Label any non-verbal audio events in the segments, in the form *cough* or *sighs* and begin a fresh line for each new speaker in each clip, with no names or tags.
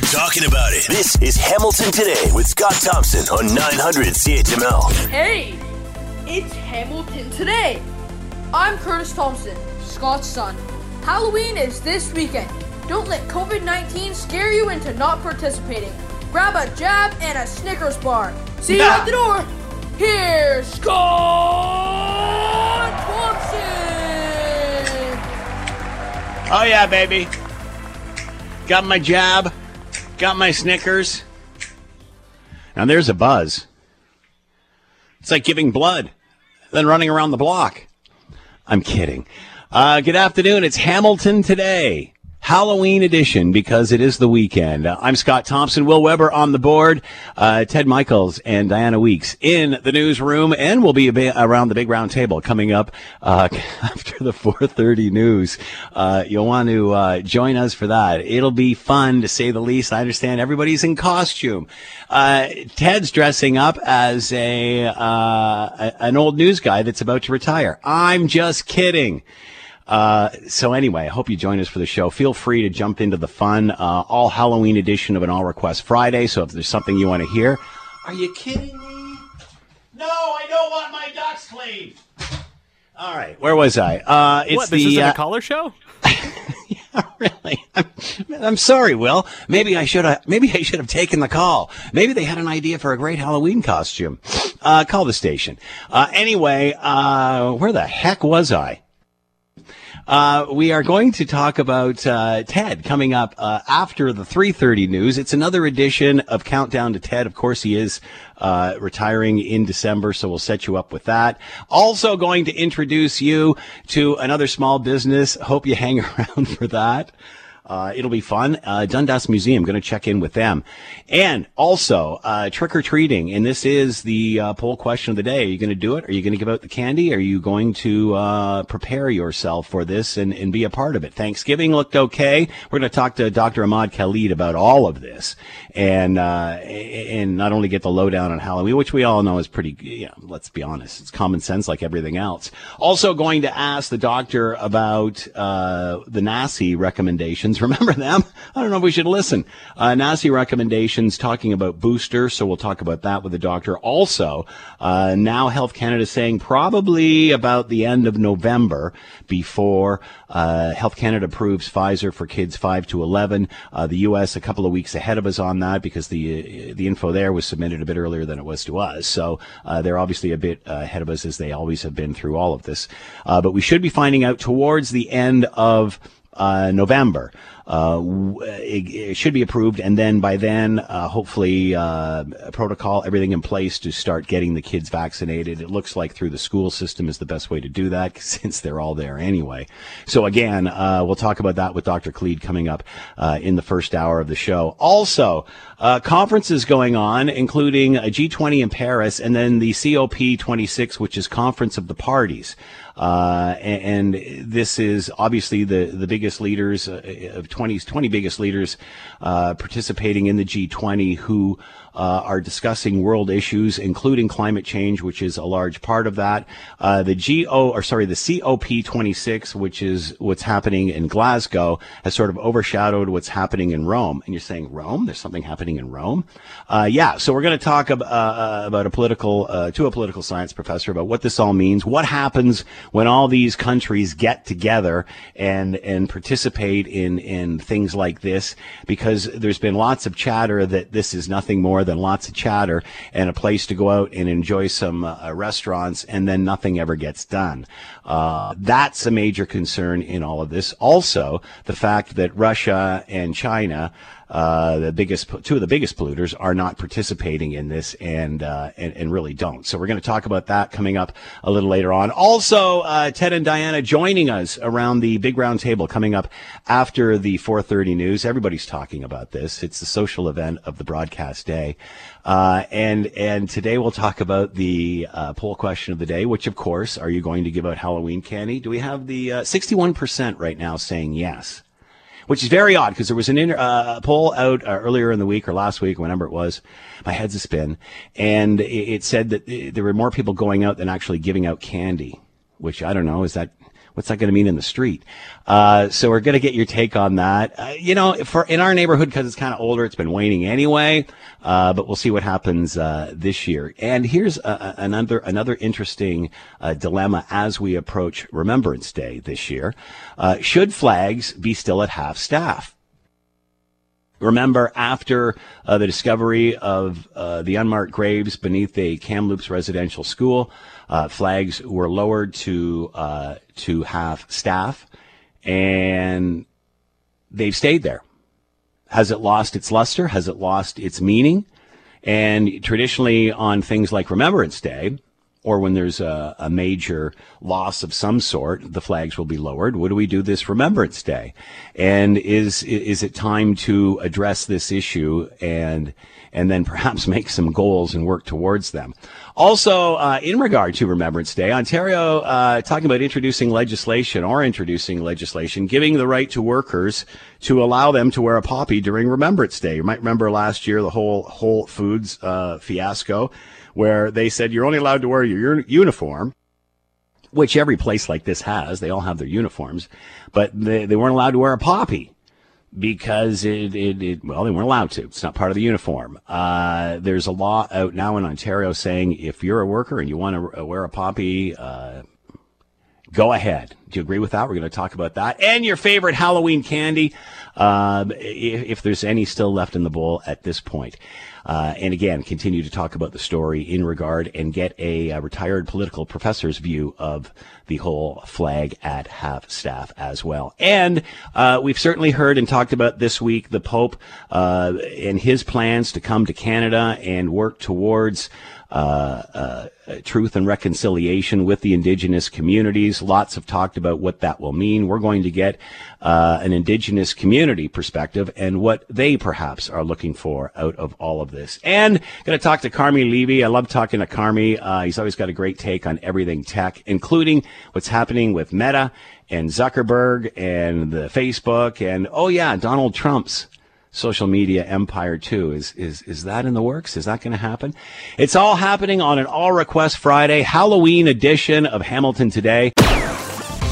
We're talking about it. This is Hamilton Today with Scott Thompson on 900 CHML.
Hey, it's Hamilton Today. I'm Curtis Thompson, Scott's son. Halloween is this weekend. Don't let COVID 19 scare you into not participating. Grab a jab and a Snickers bar. See you at the door. Here's Scott Thompson.
Oh yeah, baby. Got my jab. Got my Snickers. Now there's a buzz. It's like giving blood, then running around the block. I'm kidding. Uh, good afternoon. It's Hamilton today. Halloween edition because it is the weekend. Uh, I'm Scott Thompson, Will Weber on the board, uh, Ted Michaels and Diana Weeks in the newsroom, and we'll be around the big round table coming up uh, *laughs* after the 4:30 news. Uh, you'll want to uh, join us for that. It'll be fun to say the least. I understand everybody's in costume. Uh, Ted's dressing up as a, a an old news guy that's about to retire. I'm just kidding. Uh, so anyway, I hope you join us for the show. Feel free to jump into the fun, uh, all Halloween edition of an All Request Friday. So if there's something you want to hear, are you kidding me? No, I don't want my ducks cleaned. All right, where was I? Uh, it's
what, this
the
isn't
uh,
a caller show? *laughs*
yeah, really. I'm, I'm sorry, Will. Maybe I should have. Maybe I should have taken the call. Maybe they had an idea for a great Halloween costume. Uh, call the station. Uh, anyway, uh, where the heck was I? Uh, we are going to talk about uh, Ted coming up uh, after the 3:30 news. It's another edition of Countdown to Ted. Of course, he is uh, retiring in December, so we'll set you up with that. Also, going to introduce you to another small business. Hope you hang *laughs* around for that. Uh, it'll be fun. Uh, Dundas Museum, going to check in with them. And also, uh, trick or treating. And this is the uh, poll question of the day. Are you going to do it? Are you going to give out the candy? Are you going to uh, prepare yourself for this and, and be a part of it? Thanksgiving looked okay. We're going to talk to Dr. Ahmad Khalid about all of this and, uh, and not only get the lowdown on Halloween, which we all know is pretty, you know, let's be honest, it's common sense like everything else. Also going to ask the doctor about the NACI recommendations *laughs* Remember them? I don't know if we should listen. Uh, NACI recommendations talking about booster, so we'll talk about that with the doctor. Also, uh, now Health Canada saying probably about the end of November before uh, Health Canada approves Pfizer for kids 5 to 11. Uh, the U.S. a couple of weeks ahead of us on that because the the info there was submitted a bit earlier than it was to us. So uh, they're obviously a bit ahead of us as they always have been through all of this. Uh, but we should be finding out towards the end of uh, November. Uh, it, it, should be approved, and then by then, uh, hopefully, uh, protocol, everything in place to start getting the kids vaccinated. It looks like through the school system is the best way to do that *laughs* since they're all there anyway. So again, uh, we'll talk about that with Dr. Khalid coming up uh, in the first hour of the show. Also, conferences going on, including a G20 in Paris, and then the COP26, which is Conference of the Parties. Uh, and, and, this is obviously the, the biggest leaders uh, of 20, 20 biggest leaders uh, participating in the G20 who uh, are discussing world issues, including climate change, which is a large part of that. Uh, the GO, or sorry, the COP26, which is what's happening in Glasgow, has sort of overshadowed what's happening in Rome. And you're saying Rome? There's something happening in Rome? Uh, yeah. So we're going to talk ab- uh, about a political, uh, to a political science professor about what this all means, what happens when all these countries get together and and participate in in things like this, because there's been lots of chatter that this is nothing more than lots of chatter and a place to go out and enjoy some uh, restaurants, and then nothing ever gets done. Uh, that's a major concern in all of this. Also, the fact that Russia and China uh, the biggest, two of the biggest polluters are not participating in this and, uh, and, and, really don't. So we're going to talk about that coming up a little later on. Also, uh, Ted and Diana joining us around the big round table coming up after the 4:30 news. Everybody's talking about this. It's the social event of the broadcast day. Uh, and and today we'll talk about the uh, poll question of the day, which of course, are you going to give out Halloween candy? Do we have the uh, 61% right now saying yes? Which is very odd because there was an inter, uh, poll out uh, earlier in the week or last week, whenever it was. My head's a spin, and it, it said that there were more people going out than actually giving out candy. Which I don't know. Is that what's that going to mean in the street? Uh, so we're going to get your take on that. Uh, you know, for in our neighborhood because it's kind of older, it's been waning anyway. Uh, but we'll see what happens uh, this year. And here's a, another another interesting uh, dilemma as we approach Remembrance Day this year. Uh, should flags be still at half staff? Remember, after uh, the discovery of uh, the unmarked graves beneath a Kamloops residential school, uh, flags were lowered to uh, to half staff, and they've stayed there. Has it lost its luster? Has it lost its meaning? And traditionally, on things like Remembrance Day, or when there's a, a, major loss of some sort, the flags will be lowered. What do we do this Remembrance Day? And is is it time to address this issue and and then perhaps *laughs* make some goals and work towards them? Also, uh, in regard to Remembrance Day, Ontario uh, talking about introducing legislation or introducing legislation giving the right to workers to allow them to wear a poppy during Remembrance Day. You might remember last year the whole Whole Foods uh, fiasco where they said you're only allowed to wear your uniform, which every place like this has. They all have their uniforms, but they, they weren't allowed to wear a poppy because it, it, it, well they weren't allowed to. It's not part of the uniform. Uh, there's a law out now in ontario saying if you're a worker and you want to wear a poppy uh, go ahead. Do you agree with that? We're going to talk about that. And your favorite halloween candy uh, if, if, there's any still left in the bowl at this point uh, and again, continue to talk about the story in regard and get a, a, retired political professor's view of the whole flag at half staff as well. And uh, we've certainly heard and talked about this week the Pope uh, and his plans to come to Canada and work towards uh, uh, truth and reconciliation with the indigenous communities. Lots have talked about what that will mean. We're going to get uh, an indigenous community perspective and what they perhaps are looking for out of all of this. And going to talk to Carmi Levy. I love talking to Carmi. Uh, he's always got a great take on everything tech, including what's happening with Meta and Zuckerberg and the Facebook and oh yeah, Donald Trump's social media empire too. Is is is that in the works? Is that going to happen? It's all happening on an all request Friday, Halloween edition of Hamilton Today.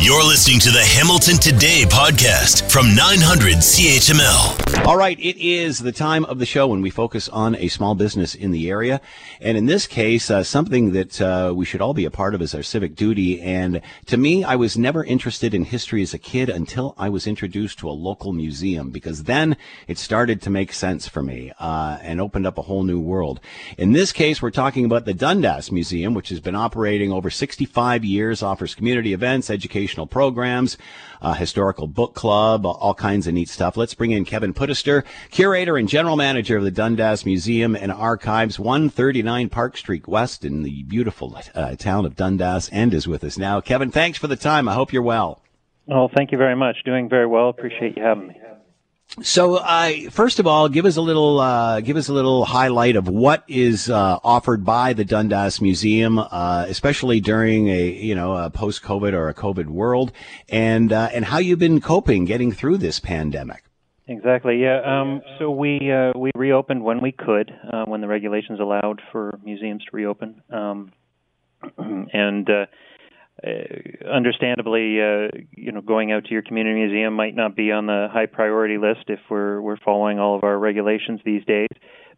You're listening to the Hamilton Today podcast from 900 CHML.
All right, it is the time of the show when we focus on a small business in the area. And in this case, uh, something that uh, we should all be a part of is our civic duty. And to me, I was never interested in history as a kid until I was introduced to a local museum because then it started to make sense for me uh, and opened up a whole new world. In this case, we're talking about the Dundas Museum, which has been operating over 65 years, offers community events, education educational programs, uh, historical book club, all kinds of neat stuff. Let's bring in Kevin Puttester, curator and general manager of the Dundas Museum and Archives, 139 Park Street West in the beautiful uh, town of Dundas, and is with us now. Kevin, thanks for the time. I hope you're well.
Well, thank you very much. Doing very well. Appreciate you having me.
So, uh, first of all, give us a little uh, give us a little highlight of what is uh, offered by the Dundas Museum, uh, especially during a you know a post COVID or a COVID world, and uh, and how you've been coping getting through this pandemic.
Exactly. Yeah. Um, so we uh, we reopened when we could, when the regulations allowed for museums to reopen, um, *clears throat* and uh, understandably, uh, you know, going out to your community museum might not be on the high priority list if we're we're following all of our regulations these days.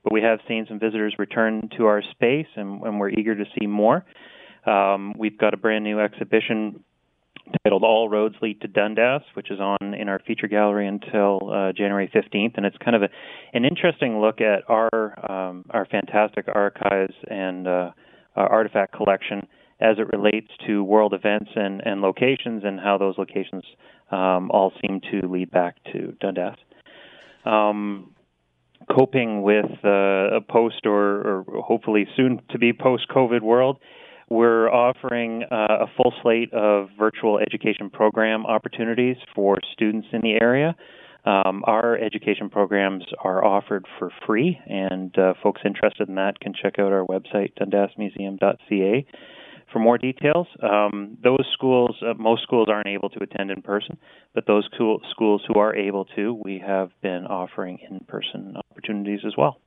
But we have seen some visitors return to our space, and, and we're eager to see more. Um, we've got a brand new exhibition titled "All Roads Lead to Dundas," which is on in our feature gallery until uh, January 15th, and it's kind of a, an interesting look at our um, our fantastic archives and uh, artifact collection as it relates to world events and, and locations and how those locations um, all seem to lead back to Dundas. Um, coping with uh, a post or, or, hopefully soon to be post COVID world, we're offering uh, a full slate of virtual education program opportunities for students in the area. Um, our education programs are offered for free, and uh, folks interested in that can check out our website, dundasmuseum.ca for more details. Um, those schools, uh, most schools aren't able to attend in person, but those schools who are able to, we have been offering in person opportunities as well.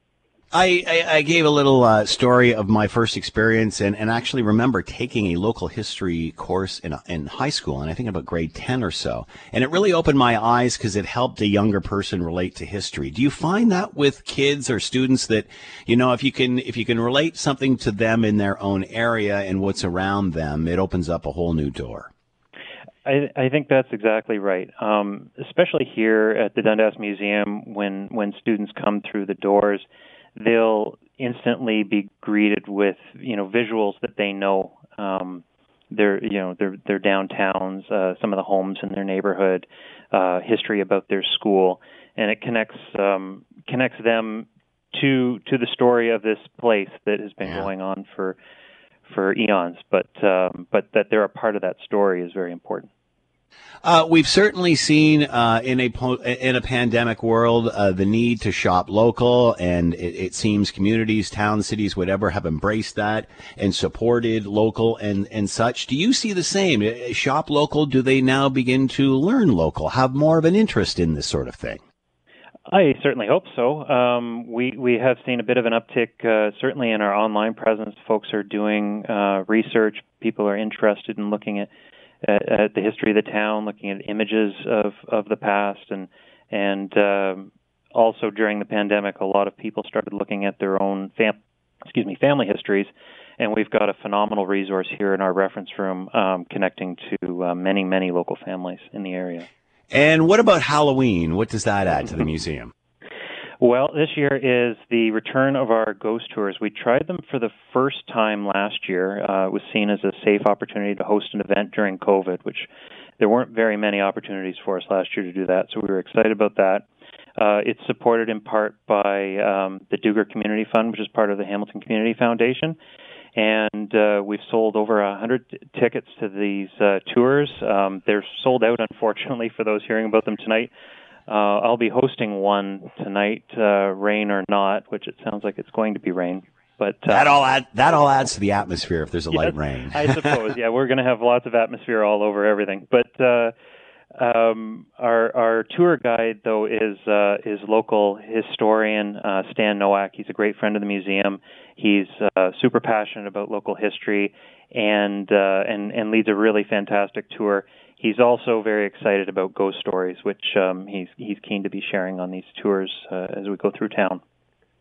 I, I, I, gave a little uh, story of my first experience and, and actually remember taking a local history course in, in high school, and I think about grade 10 or so. And it really opened my eyes because it helped a younger person relate to history. Do you find that with kids or students that, you know, if you can, if you can relate something to them in their own area and what's around them, it opens up a whole new door?
I, I think that's exactly right. Um, especially here at the Dundas Museum, when when students come through the doors, they'll instantly be greeted with you know visuals that they know. Um, their you know their their downtowns, uh, some of the homes in their neighborhood, uh, history about their school, and it connects um, connects them to to the story of this place that has been yeah. going on for for eons. But um, but that they're a part of that story is very important.
Uh, we've certainly seen uh, in a in a pandemic world uh, the need to shop local, and it, it, seems communities, towns, cities, whatever, have embraced that and supported local and and such. Do you see the same? Uh, shop local? Do they now begin to learn local? Have more of an interest in this sort of thing?
I certainly hope so. Um, we we have seen a bit of an uptick, uh, certainly in our online presence. Folks are doing uh, research. People are interested in looking at at, at the history of the town, looking at images of of the past, and and um, also during the pandemic, a lot of people started looking at their own fam- excuse me family histories, and we've got a phenomenal resource here in our reference room um, connecting to uh, many many local families in the area.
And what about Halloween? What does that add to the *laughs* museum?
Well, this year is the return of our ghost tours. We tried them for the first time last year. Uh, it was seen as a safe opportunity to host an event during COVID, which there weren't very many opportunities for us last year to do that, so we were excited about that. Uh, it's supported in part by um, the Duger Community Fund, which is part of the Hamilton Community Foundation. And uh, we've sold over a 100 tickets to these uh, tours. Um, they're sold out, unfortunately, for those hearing about them tonight. Uh, I'll be hosting one tonight, uh, rain or not, which it sounds like it's going to be rain. But
uh, that all add, that all adds to the atmosphere if there's a
yes,
light rain.
I suppose, yeah, we're going to have lots of atmosphere all over everything. But uh, um, our our tour guide though is uh, is local historian uh, Stan Nowak. He's a great friend of the museum. He's uh, super passionate about local history and uh, and and leads a really fantastic tour he's also very excited about ghost stories, which um, he's he's keen to be sharing on these tours uh, as we go through town.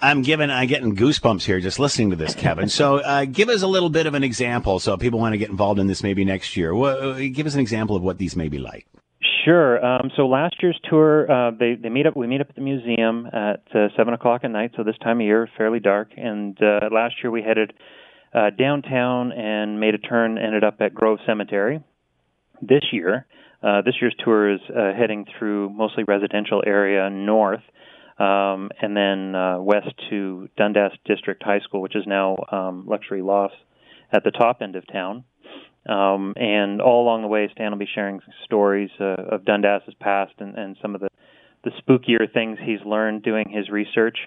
I'm giving, I'm getting goosebumps here just listening to this, Kevin. So, uh, give us a little bit of an example, so people want to get involved in this maybe next year. What, give us an example of what these may be like.
Sure. Um, so last year's tour, uh, they they meet up. We meet up at the museum at uh, seven o'clock at night. So this time of year, fairly dark. And uh, last year we headed uh, downtown and made a turn. Ended up at Grove Cemetery, this year. Uh, this year's tour is uh, heading through mostly residential area north, um, and then uh, west to Dundas District High School, which is now um, luxury lofts at the top end of town. Um, and all along the way, Stan will be sharing stories uh, of Dundas's past and, and some of the, the spookier things he's learned doing his research.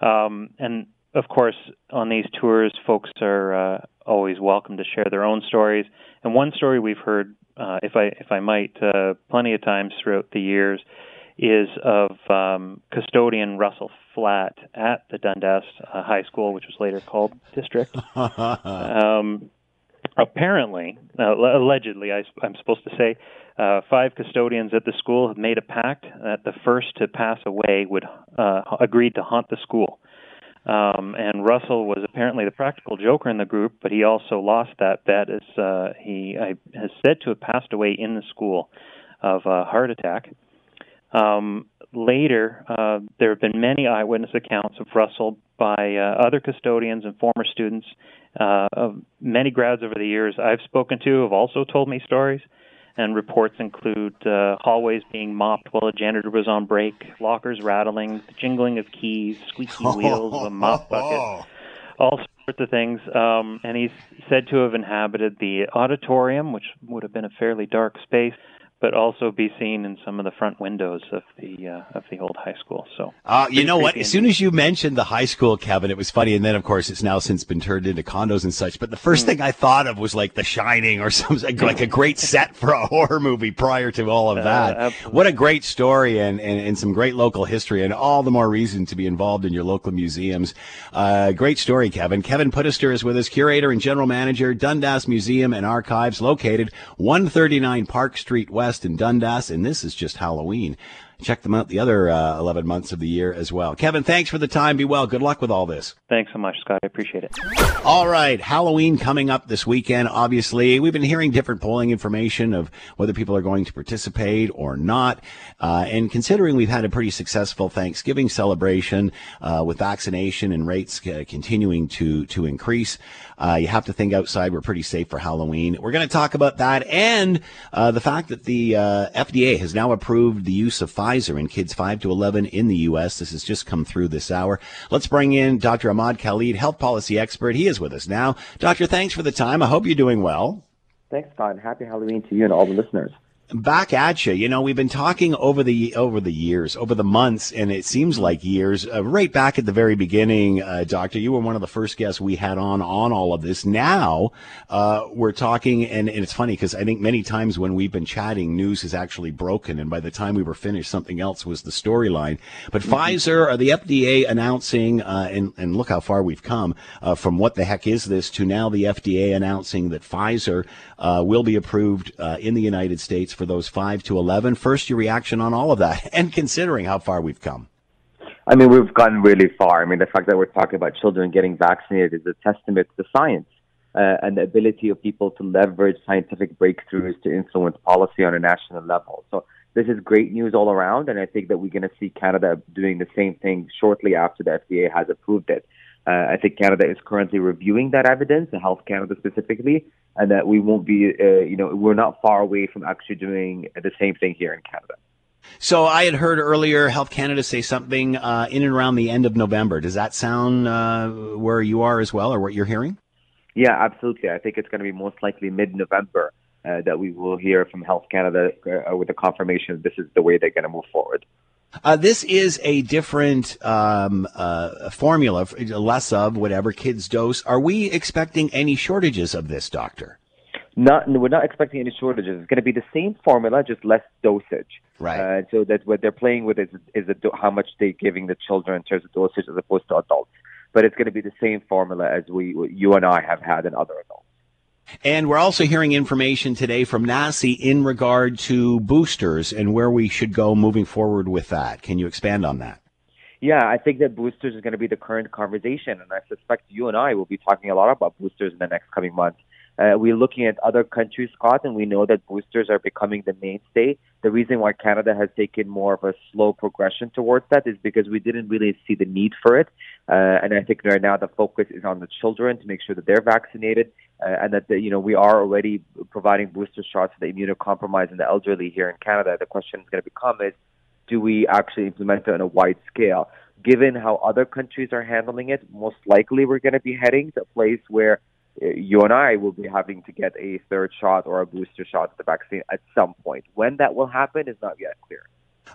Um, and of course, on these tours, folks are uh, always welcome to share their own stories. And one story we've heard uh, if I if I might, uh, plenty of times throughout the years, is of um, custodian Russell Flat at the Dundas uh, High School, which was later called District. *laughs* um, apparently, uh, allegedly, I, am supposed to say, uh, five custodians at the school have made a pact that the first to pass away would uh, agreed to haunt the school. Um, and Russell was apparently the practical joker in the group, but he also lost that bet as uh, he I, has said to have passed away in the school of a heart attack. Um, later, uh, there have been many eyewitness accounts of Russell by uh, other custodians and former students. Uh, of many grads over the years I've spoken to have also told me stories and reports include uh, hallways being mopped while a janitor was on break, lockers rattling, the jingling of keys, squeaky *laughs* wheels of a mop bucket, all sorts of things. Um, and he's said to have inhabited the auditorium, which would have been a fairly dark space, but also be seen in some of the front windows of the uh, of the old high school. So,
uh, you know what? As soon as you mentioned the high school, Kevin, it was funny, and then of course it's now since been turned into condos and such. But the first mm. thing I thought of was like The Shining or *laughs* something like a great set for a horror movie. Prior to all of uh, that, uh, what a great story and, and and some great local history, and all the more reason to be involved in your local museums. Uh, great story, Kevin. Kevin Puttester is with us, curator and general manager, Dundas Museum and Archives, located 139 Park Street West in Dundas, and this is just Halloween. Check them out the other uh, 11 months of the year as well. Kevin, thanks for the time. Be well. Good luck with all this.
Thanks so much, Scott. I appreciate it.
All right. Halloween coming up this weekend, obviously. We've been hearing different polling information of whether people are going to participate or not. Uh, and considering we've had a pretty successful Thanksgiving celebration uh, with vaccination and rates uh, continuing to, to increase, uh, you have to think outside. We're pretty safe for Halloween. We're going to talk about that and uh, the fact that the FDA has now approved the use of Pfizer in kids 5 to 11 in the U.S. This has just come through this hour. Let's bring in Dr. Ahmad Khalid, health policy expert. He is with us now. Doctor, thanks for the time. I hope you're doing well.
Thanks, Scott. Happy Halloween to you and all the listeners
back at you. You know, we've been talking over the over the years, over the months, and it seems like years. Uh, right back at the very beginning, uh, Doctor, you were one of the first guests we had on on all of this. Now uh, we're talking, and, and it's funny because I think many times when we've been chatting, news is actually broken, and by the time we were finished, something else was the storyline. But mm-hmm. Pfizer or the FDA announcing, uh, and and look how far we've come uh, from what the heck is this to now the FDA announcing that Pfizer uh, will be approved in the United States for those 5 to 11. First, your reaction on all of that *laughs* and considering how far we've come.
I mean, we've gone really far. I mean, the fact that we're talking about children getting vaccinated is a testament to science uh, and the ability of people to leverage scientific breakthroughs to influence policy on a national level. So this is great news all around, and I think that we're going to see Canada doing the same thing shortly after the FDA has approved it. Uh, I think Canada is currently reviewing that evidence, Health Canada specifically, and that we won't be, uh, you know, we're not far away from actually doing the same thing here in Canada.
So I had heard earlier Health Canada say something uh, in and around the end of November. Does that sound uh, where you are as well, or what you're hearing?
Yeah, absolutely. I think it's going to be most likely mid-November uh, that we will hear from Health Canada uh, with the confirmation this is the way they're going to move forward.
Uh, this is a different um, uh, formula, less of whatever kids dose. Are we expecting any shortages of this, doctor?
Not, we're not expecting any shortages. It's going to be the same formula, just less dosage.
Right.
Uh, so that what they're playing with is is do- how much they're giving the children in terms of dosage as opposed to adults. But it's going to be the same formula as we, you and I have had in other adults.
And we're also hearing information today from NACI in regard to boosters and where we should go moving forward with that. Can you expand on that?
Yeah, I think that boosters is going to be the current conversation, and I suspect you and I will be talking a lot about boosters in the next coming months. Uh, we're looking at other countries, Scott, and we know that boosters are becoming the mainstay. The reason why Canada has taken more of a slow progression towards that is because we didn't really see the need for it. Uh, and I think right now the focus is on the children to make sure that they're vaccinated uh, and that, the, you know, we are already providing booster shots for the immunocompromised and the elderly here in Canada. The question is going to become is, do we actually implement it on a wide scale? Given how other countries are handling it, most likely we're going to be heading to a place where you and I will be having to get a third shot or a booster shot of the vaccine at some point. When that will happen is not yet clear.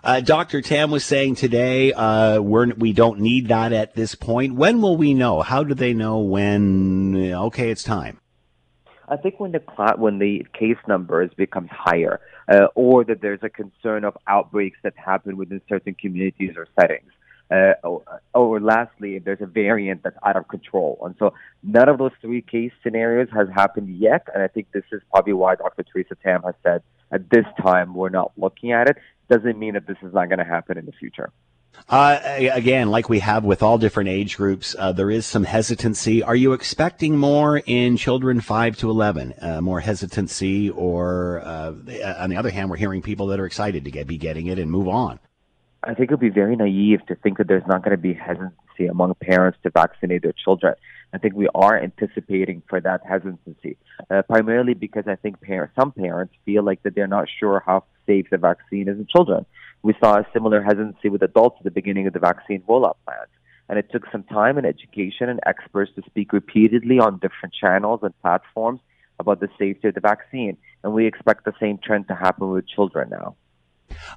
Uh, Dr. Tam was saying today uh, we're, we don't need that at this point. When will we know? How do they know when? Okay, it's time.
I think when the when the case numbers becomes higher, uh, or that there's a concern of outbreaks that happen within certain communities or settings, uh, or, or, lastly, if there's a variant that's out of control. And so none of those three case scenarios has happened yet. And I think this is probably why Dr. Theresa Tam has said at this time we're not looking at it. Doesn't mean that this is not going to happen in the future.
Uh, again, like we have with all different age groups, uh, there is some hesitancy. Are you expecting more in children 5 to 11? Uh, more hesitancy, or uh, on the other hand, we're hearing people that are excited to get, be getting it and move on?
I think it would be very naive to think that there's not going to be hesitancy among parents to vaccinate their children. I think we are anticipating for that hesitancy, uh, primarily because I think parents, some parents feel like that they're not sure how safe the vaccine is in children. We saw a similar hesitancy with adults at the beginning of the vaccine rollout plans. And it took some time and education and experts to speak repeatedly on different channels and platforms about the safety of the vaccine. and we expect the same trend to happen with children now.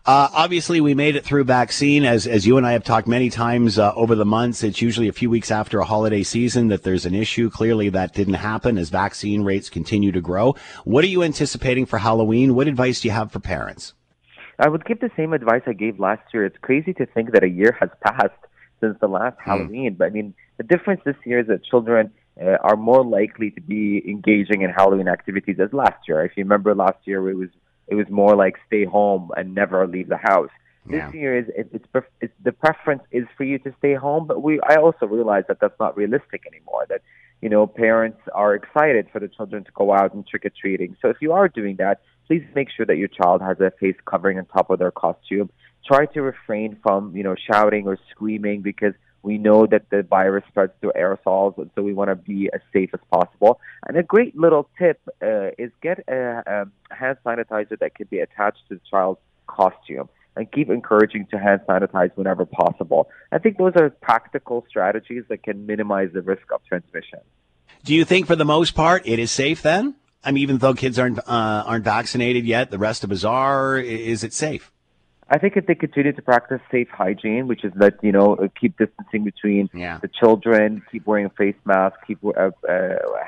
Uh, obviously, we made it through vaccine, as as you and I have talked many times uh, over the months. It's usually a few weeks after a holiday season that there's an issue. Clearly, that didn't happen as vaccine rates continue to grow. What are you anticipating for Halloween? What advice do you have for parents?
I would give the same advice I gave last year. It's crazy to think that a year has passed since the last mm. Halloween, but I mean, the difference this year is that children uh, are more likely to be engaging in Halloween activities as last year. If you remember last year, it was it was more like stay home and never leave the house. Yeah. This year is it, it's, it's the preference is for you to stay home, but we I also realize that that's not realistic anymore. That you know parents are excited for the children to go out and trick or treating. So if you are doing that, please make sure that your child has a face covering on top of their costume. Try to refrain from you know shouting or screaming because we know that the virus spreads through aerosols, and so we want to be as safe as possible. And a great little tip uh, is get a, a hand sanitizer that can be attached to the child's costume and keep encouraging to hand sanitize whenever possible. I think those are practical strategies that can minimize the risk of transmission.
Do you think, for the most part, it is safe then? I mean, even though kids aren't uh, aren't vaccinated yet, the rest of us are. Is it safe?
I think if they continue to practice safe hygiene, which is that you know keep distancing between yeah. the children, keep wearing a face masks, keep uh, uh,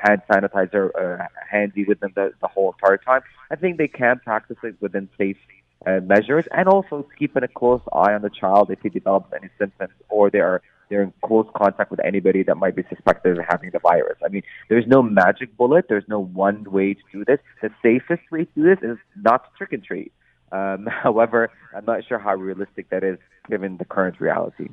hand sanitizer uh, handy with them the, the whole entire time, I think they can practice it within safe uh, measures, and also keeping a close eye on the child if he develops any symptoms or they are they're in close contact with anybody that might be suspected of having the virus. I mean, there's no magic bullet. There's no one way to do this. The safest way to do this is not to trick and treat. Um, *laughs* however, I'm not sure how realistic that is given the current reality.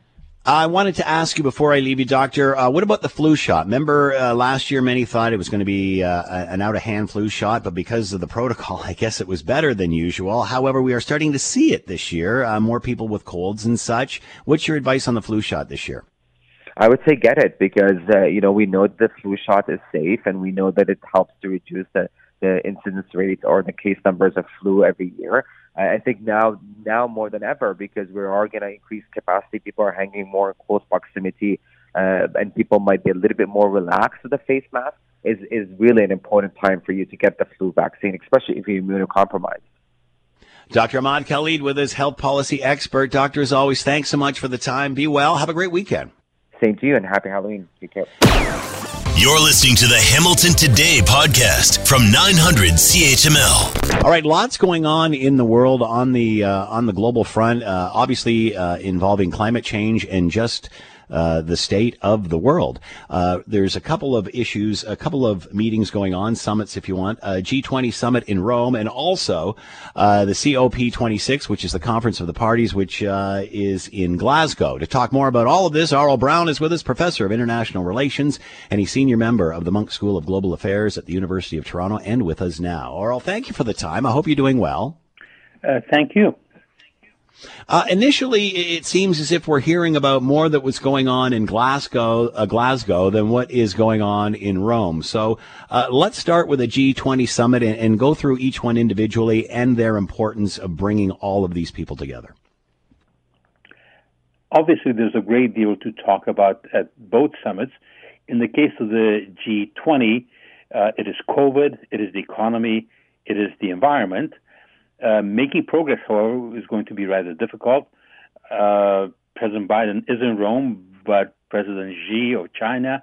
I wanted to ask you before I leave you, Doctor, uh, what about the flu shot? Remember uh, last year, many thought it was going to be uh, an out of hand flu shot, but because of the *laughs* protocol, I guess it was better than usual. However, we are starting to see it this year, uh, more people with colds and such. What's your advice on the flu shot this year?
I would say get it because, uh, you know, we know the flu shot is safe and we know that it helps to reduce the, the incidence rates or the case numbers of flu every year. I think now now more than ever because we are going to increase capacity. People are hanging more in close proximity, uh, and people might be a little bit more relaxed with the face mask. Is is really an important time for you to get the flu vaccine, especially if you're immunocompromised.
Dr. Ahmad Khalid with his health policy expert. Doctor, as always, thanks so much for the time. Be well. Have a great weekend.
Same to you, and happy Halloween. Take care.
You're listening to the Hamilton Today podcast from 900 CHML.
All right, lots going on in the world on the uh, on the global front. Uh, obviously, uh, involving climate change and just uh, the state of the world. Uh, there's a couple of issues, a couple of meetings going on, summits if you want, a G20 summit in Rome, and also uh, the COP26, which is the Conference of the Parties, which uh, is in Glasgow. To talk more about all of this, Aurel Braun is with us, Professor of International Relations, and he's Senior Member of the Munk School of Global Affairs at the University of Toronto, and with us now. Aurel, thank you for the time. I hope you're doing well.
Uh, thank you.
Uh, initially, it seems as if we're hearing about more that was going on in Glasgow, uh, Glasgow than what is going on in Rome. So uh, let's start with a G20 summit and, and, go through each one individually and their importance of bringing all of these people together.
Obviously, there's a great deal to talk about at both summits. In the case of the G20, uh, it is COVID, it is the economy, it is the environment. Uh, making progress, however, is going to be rather difficult. Uh, President Biden is in Rome, but President Xi of China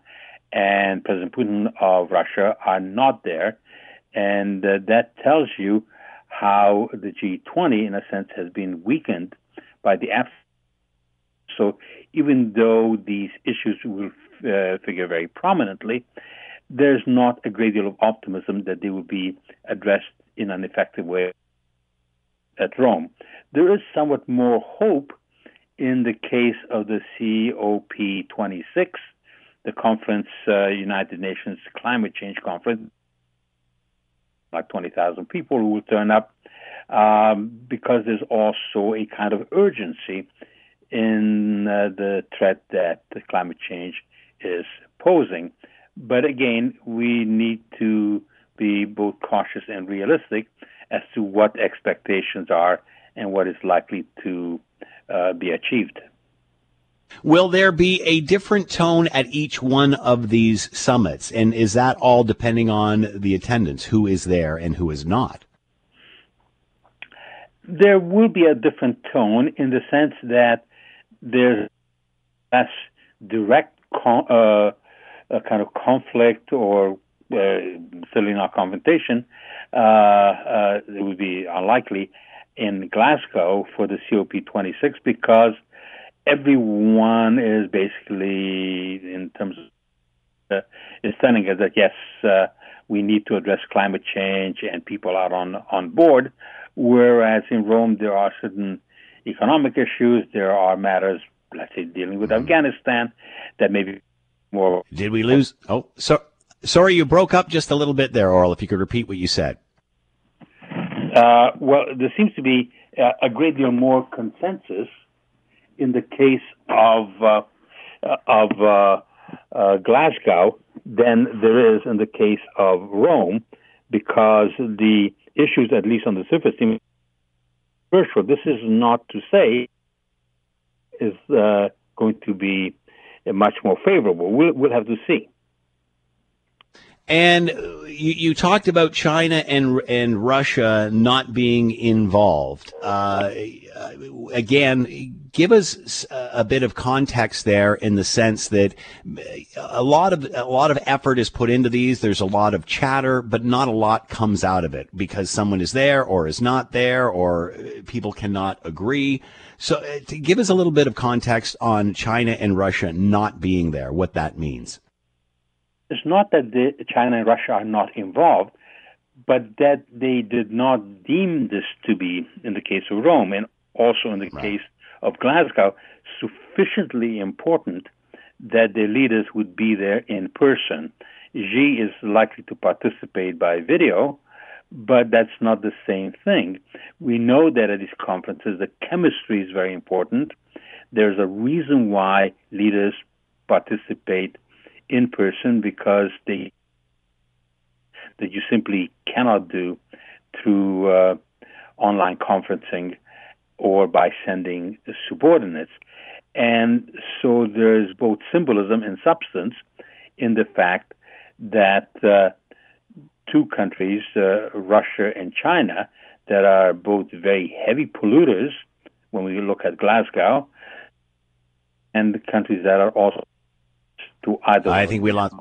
and President Putin of Russia are not there. And uh, that tells you how the G20, in a sense, has been weakened by the absence. So even though these issues will uh, figure very prominently, there's not a great deal of optimism that they will be addressed in an effective way at Rome. There is somewhat more hope in the case of the COP26, the conference, uh, United Nations Climate Change Conference, like 20,000 people who will turn up, um, because there's also a kind of urgency in uh, the threat that the climate change is posing. But again, we need to be both cautious and realistic as to what expectations are and what is likely to uh, be achieved.
Will there be a different tone at each one of these summits? And is that all depending on the attendance, who is there and who is not?
there will be a different tone in the sense that there's less direct con- uh, kind of conflict or uh, certainly not confrontation. Uh, uh, it would be unlikely in Glasgow for the COP26 because everyone is basically, in terms of, uh, is telling us that yes, uh, we need to address climate change and people are on on board. Whereas in Rome, there are certain economic issues, there are matters, let's say, dealing with Afghanistan that maybe more.
Did we lose? Oh, so sorry, you broke up just a little bit there, Aurel. If you could repeat what you said.
Uh, well, there seems to be uh, a great deal more consensus in the case of uh, of uh, uh, Glasgow than there is in the case of Rome, because the issues, at least on the surface, seem virtual. This is not to say is uh, going to be much more favorable. We'll, we'll have to see.
And you, you, talked about China and and Russia not being involved. Uh, again, give us a bit of context there in the sense that a lot of a lot of effort is put into these. There's a lot of chatter, but not a lot comes out of it because someone is there or is not there, or people cannot agree. So, uh, to give us a little bit of context on China and Russia not being there, what that means.
It's not that the, China and Russia are not involved, but that they did not deem this to be, in the case of Rome and also in the right. case of Glasgow, sufficiently important that the leaders would be there in person. Xi is likely to participate by video, but that's not the same thing. We know that at these conferences, the chemistry is very important. There's a reason why leaders participate in person because they that you simply cannot do through uh, online conferencing or by sending subordinates. And so there's both symbolism and substance in the fact that uh, two countries, uh, Russia and China, that are both very heavy polluters when we look at Glasgow, and the countries that are also to.
I think we lost.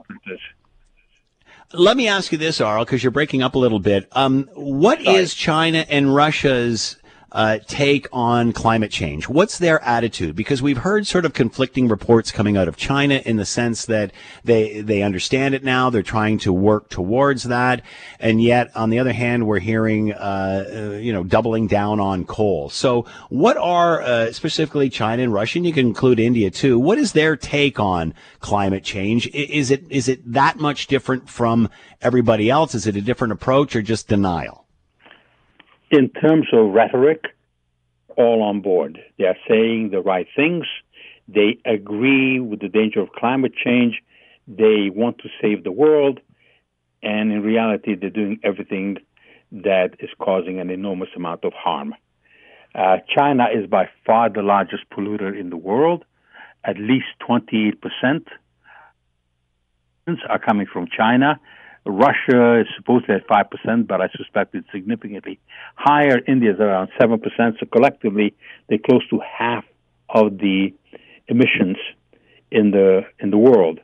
Let me ask you this, Aurel, because you're breaking up a little bit. Um, what Sorry. is China and Russia's uh, take on climate change? What's their attitude? Because we've heard sort of conflicting reports coming out of China in the sense that they they understand it now, they're trying to work towards that, and yet on the other hand, we're hearing uh, uh you know doubling down on coal. So, what are uh, specifically China and Russia? And you can include India too. What is their take on climate change? Is it is it that much different from everybody else? Is it a different approach or just denial?
In terms of rhetoric, all on board. They are saying the right things. They agree with the danger of climate change. They want to save the world. And in reality, they're doing everything that is causing an enormous amount of harm. Uh, China is by far the largest polluter in the world. At least 28% are coming from China. Russia is supposed to have 5%, but I suspect it's significantly higher. India is around 7%. So collectively, they're close to half of the emissions in the, in the world.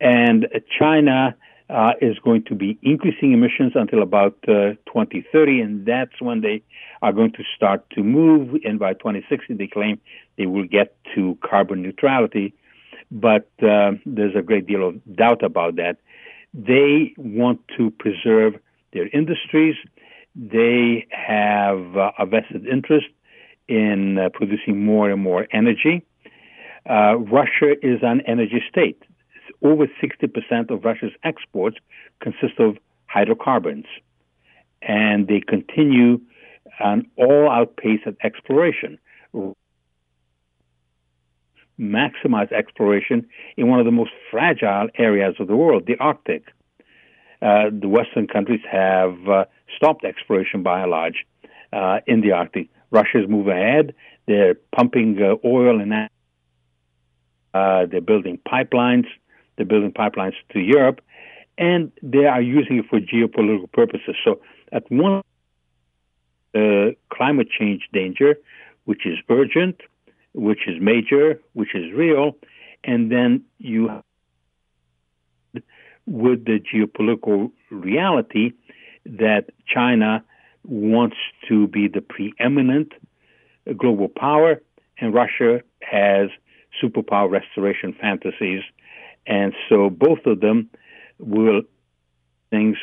And China uh, is going to be increasing emissions until about uh, 2030, and that's when they are going to start to move. And by 2060, they claim they will get to carbon neutrality. But uh, there's a great deal of doubt about that. They want to preserve their industries. They have uh, a vested interest in uh, producing more and more energy. Uh, Russia is an energy state. Over 60% of Russia's exports consist of hydrocarbons, and they continue an all-out pace of exploration maximize exploration in one of the most fragile areas of the world, the Arctic. Uh, the Western countries have uh, stopped exploration by and large uh, in the Arctic. Russia's moving ahead. They're pumping uh, oil and uh, they're building pipelines. They're building pipelines to Europe, and they are using it for geopolitical purposes. So, at one uh, climate change danger, which is urgent, which is major, which is real, and then you with the geopolitical reality that China wants to be the preeminent global power, and Russia has superpower restoration fantasies. And so both of them will things,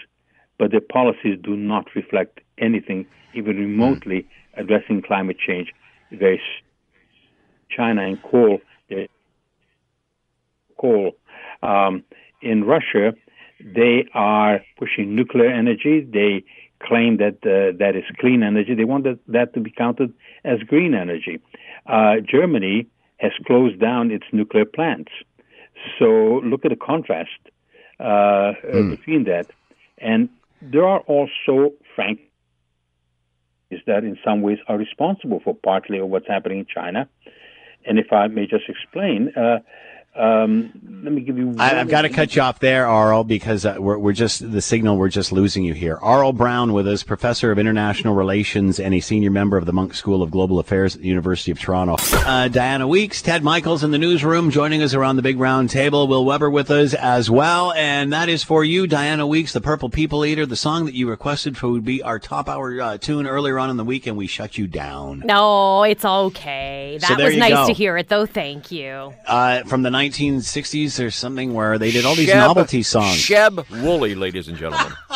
but their policies do not reflect anything even remotely addressing climate change. Very China and coal, coal. Um, in Russia, they are pushing nuclear energy. They claim that uh, that is clean energy. They want that, that to be counted as green energy. Uh, Germany has closed down its nuclear plants. So look at the contrast uh, mm. between that. And there are also, frank, is that in some ways are responsible for partly of what's happening in China. And if I may just explain, uh, um, let me give you.
I, have got to cut you off there, Aurel, because uh, we're, we're just the signal. We're just losing you here. Aurel Braun with us, professor of international relations and a senior member of the Munk School of Global Affairs at the University of Toronto. Uh, Diana Weeks, Ted Michaels in the newsroom, joining us around the big round table. Will Weber with us as well, and that is for you, Diana Weeks, the Purple People Eater. The song that you requested for would be our top hour uh, tune earlier on in the week, and we shut you down.
No, it's okay. That
so
was nice
go.
to hear it, though. Thank you.
Uh, from the 1960s or something where they did all these Sheb, novelty songs.
Sheb Wooley, ladies and gentlemen. *laughs*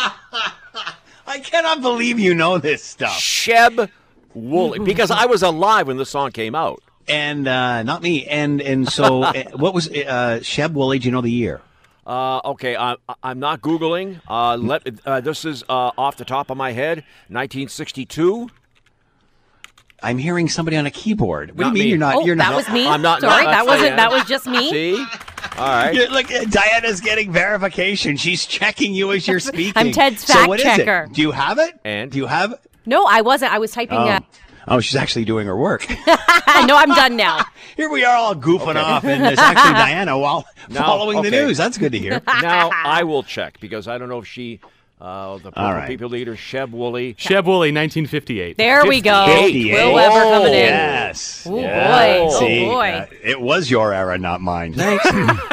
I cannot believe you know this stuff.
Sheb Wooley, because I was alive when the song came out.
And uh, not me. And and so, uh, *laughs* what was uh, Sheb Wooley? Do you know the year?
Uh, okay, I, I'm not googling. Uh, let uh, this is uh, off the top of my head, 1962.
I'm hearing somebody on a keyboard. What
not
do you mean
me.
you're not?
Oh,
you're not.
that
not.
was me.
I'm not.
Sorry,
no,
that wasn't. That was just me.
See, all right.
You're, look, Diana's getting verification. She's checking you as you're *laughs* speaking.
I'm Ted's
so
fact
what is
checker.
it? Do you have it?
And
do you have? it?
No, I wasn't. I was typing.
Oh.
Uh,
oh, she's actually doing her work. *laughs*
no, I'm done now. *laughs*
Here we are all goofing off, and it's actually Diana while
No,
following the news. That's good to hear.
now I will check because I don't know if she, uh, the purple
right.
people leader, Sheb Wooley.
Sheb Wooley, 1958.
There we go.
58.
Will Weber coming in.
Yes.
Oh,
Yeah.
boy. Oh, boy.
uh, it was your era, not mine. Thanks.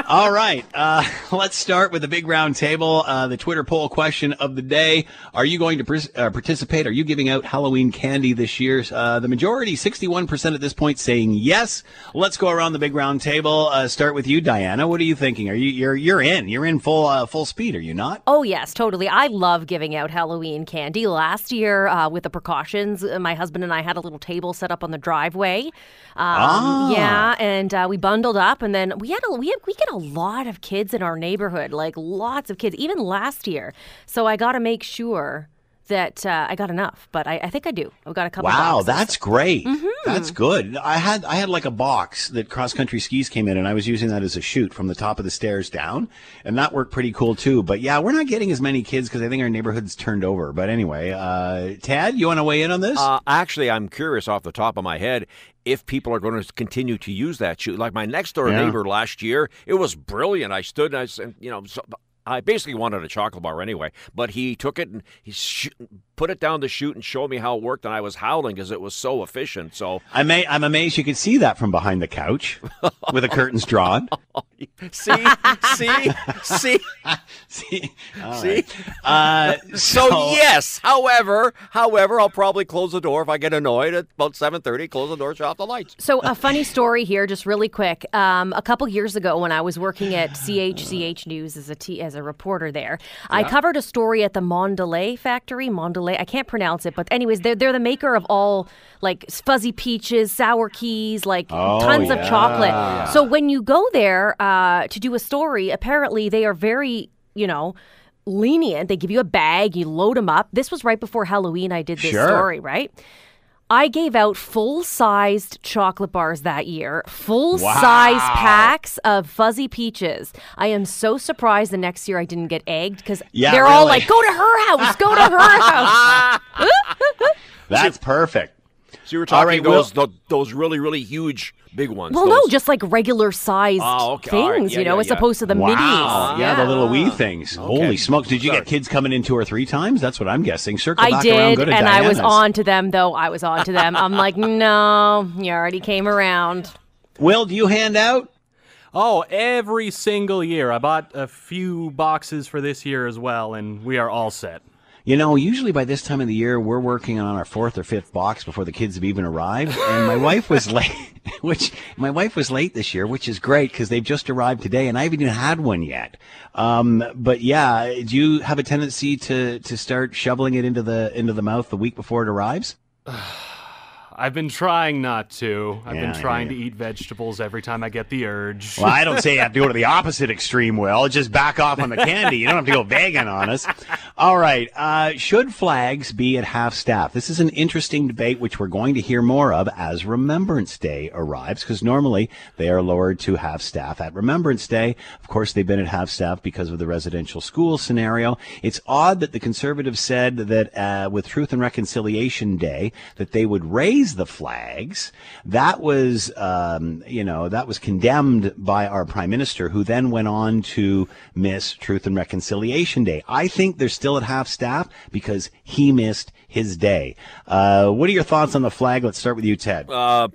*laughs* All right. Uh, *laughs* let's start with the big round table. Uh, the Twitter poll question of the day. Are you going to pers- uh, participate? Are you giving out Halloween candy this year? Uh, the majority, 61% at this point, saying yes. Let's go around the big round table. Uh, start with you, Diana. What are you thinking? Are you, you're, you're in, you're in full, uh, full speed, are you not?
Oh, yes, totally. I love giving out Halloween candy. Last year, uh, with the precautions, uh, my husband and I had a little table set up on the driveway. Um,
Ah.
Yeah, and uh, we bundled up, and then we had a, we had, we get a lot of kids in our neighborhood, like lots of kids, even last year. So I got to make sure that uh, I got enough, but I, I think I do. I've got a couple.
Wow,
boxes.
that's great.
Mm-hmm.
That's good. I had I had like a box that cross country skis came in, and I was using that as a chute from the top of the stairs down, and that worked pretty cool too. But yeah, we're not getting as many kids because I think our neighborhood's turned over. But anyway, uh, Tad, you want to weigh in on this?
Uh, actually, I'm curious off the top of my head if people are going to continue to use that chute. Like my next door
Yeah.
neighbor last year, it was brilliant. I stood and I said, you know, so, I basically wanted a chocolate bar anyway, but he took it and he sh- put it down the chute and showed me how it worked, and I was howling because it was so efficient. So
I may, I'm amazed you could see that from behind the couch with the curtains drawn. *laughs*
see, see, see, *laughs*
see, all
see.
right. Uh, *laughs*
So, yes, however, however, I'll probably close the door if I get annoyed at about seven thirty. Close the door, shut off the lights.
So a funny story here, just really quick. Um, a couple years ago, when I was working at *sighs* CHCH News as a t- as a reporter there, I covered a story at the Mondelez factory. Mondelez, I can't pronounce it, but anyways, they're they're the maker of all like fuzzy peaches, sour keys, like
Oh,
tons of
yeah.
chocolate. So when you go there uh, to do a story, apparently they are very, you know. Lenient. They give you a bag, you load them up. This was right before Halloween. I did this
Sure.
story, right? I gave out full sized chocolate bars that year, full size
Wow.
packs of fuzzy peaches. I am so surprised the next year I didn't get egged because
Yeah,
they're all like, go to her house, go to her house. *laughs* *laughs*
That's perfect.
So you were talking
right,
those
Will-
tho- those really really huge big ones.
Well,
those,
no, just like regular sized
Oh, okay.
things,
All right. Yeah,
you know,
yeah,
as
yeah.
opposed to the
wow.
minis.
Yeah, the little wee things.
Okay.
Holy smokes. Did you
Sorry.
get kids coming in two or three times? That's what I'm guessing. Circle
I
back around.
did,
Go to
and I was on to them, though. I was on to them. I'm like, *laughs* no, you already came around.
Will, do you hand out?
Oh, every single year. I bought a few boxes for this year as well, and we are all set.
You know, usually by this time of the year, we're working on our fourth or fifth box before the kids have even arrived. And my wife was late, which my wife was late this year, which is great because they've just arrived today, and I haven't even had one yet. Um, but yeah, do you have a tendency to to start shoveling it into the into the mouth the week before it arrives?
I've been trying not to. I've
Yeah,
been trying
yeah.
to eat vegetables every time I get the urge.
Well, I don't say *laughs* you have to go to the opposite extreme, Will. Just back off on the candy. You don't have to go vegan on us. All right. Uh, should flags be at half staff? This is an interesting debate, which we're going to hear more of as Remembrance Day arrives, because normally they are lowered to half staff at Remembrance Day. Of course, they've been at half staff because of the residential school scenario. It's odd that the conservatives said that uh, with Truth and Reconciliation Day that they would raise the flags. That was, um, you know, that was condemned by our prime minister, who then went on to miss Truth and Reconciliation Day. I think they're still at half staff because he missed his day. Uh, what are your thoughts on the flag? Let's start with you, Ted.
Uh,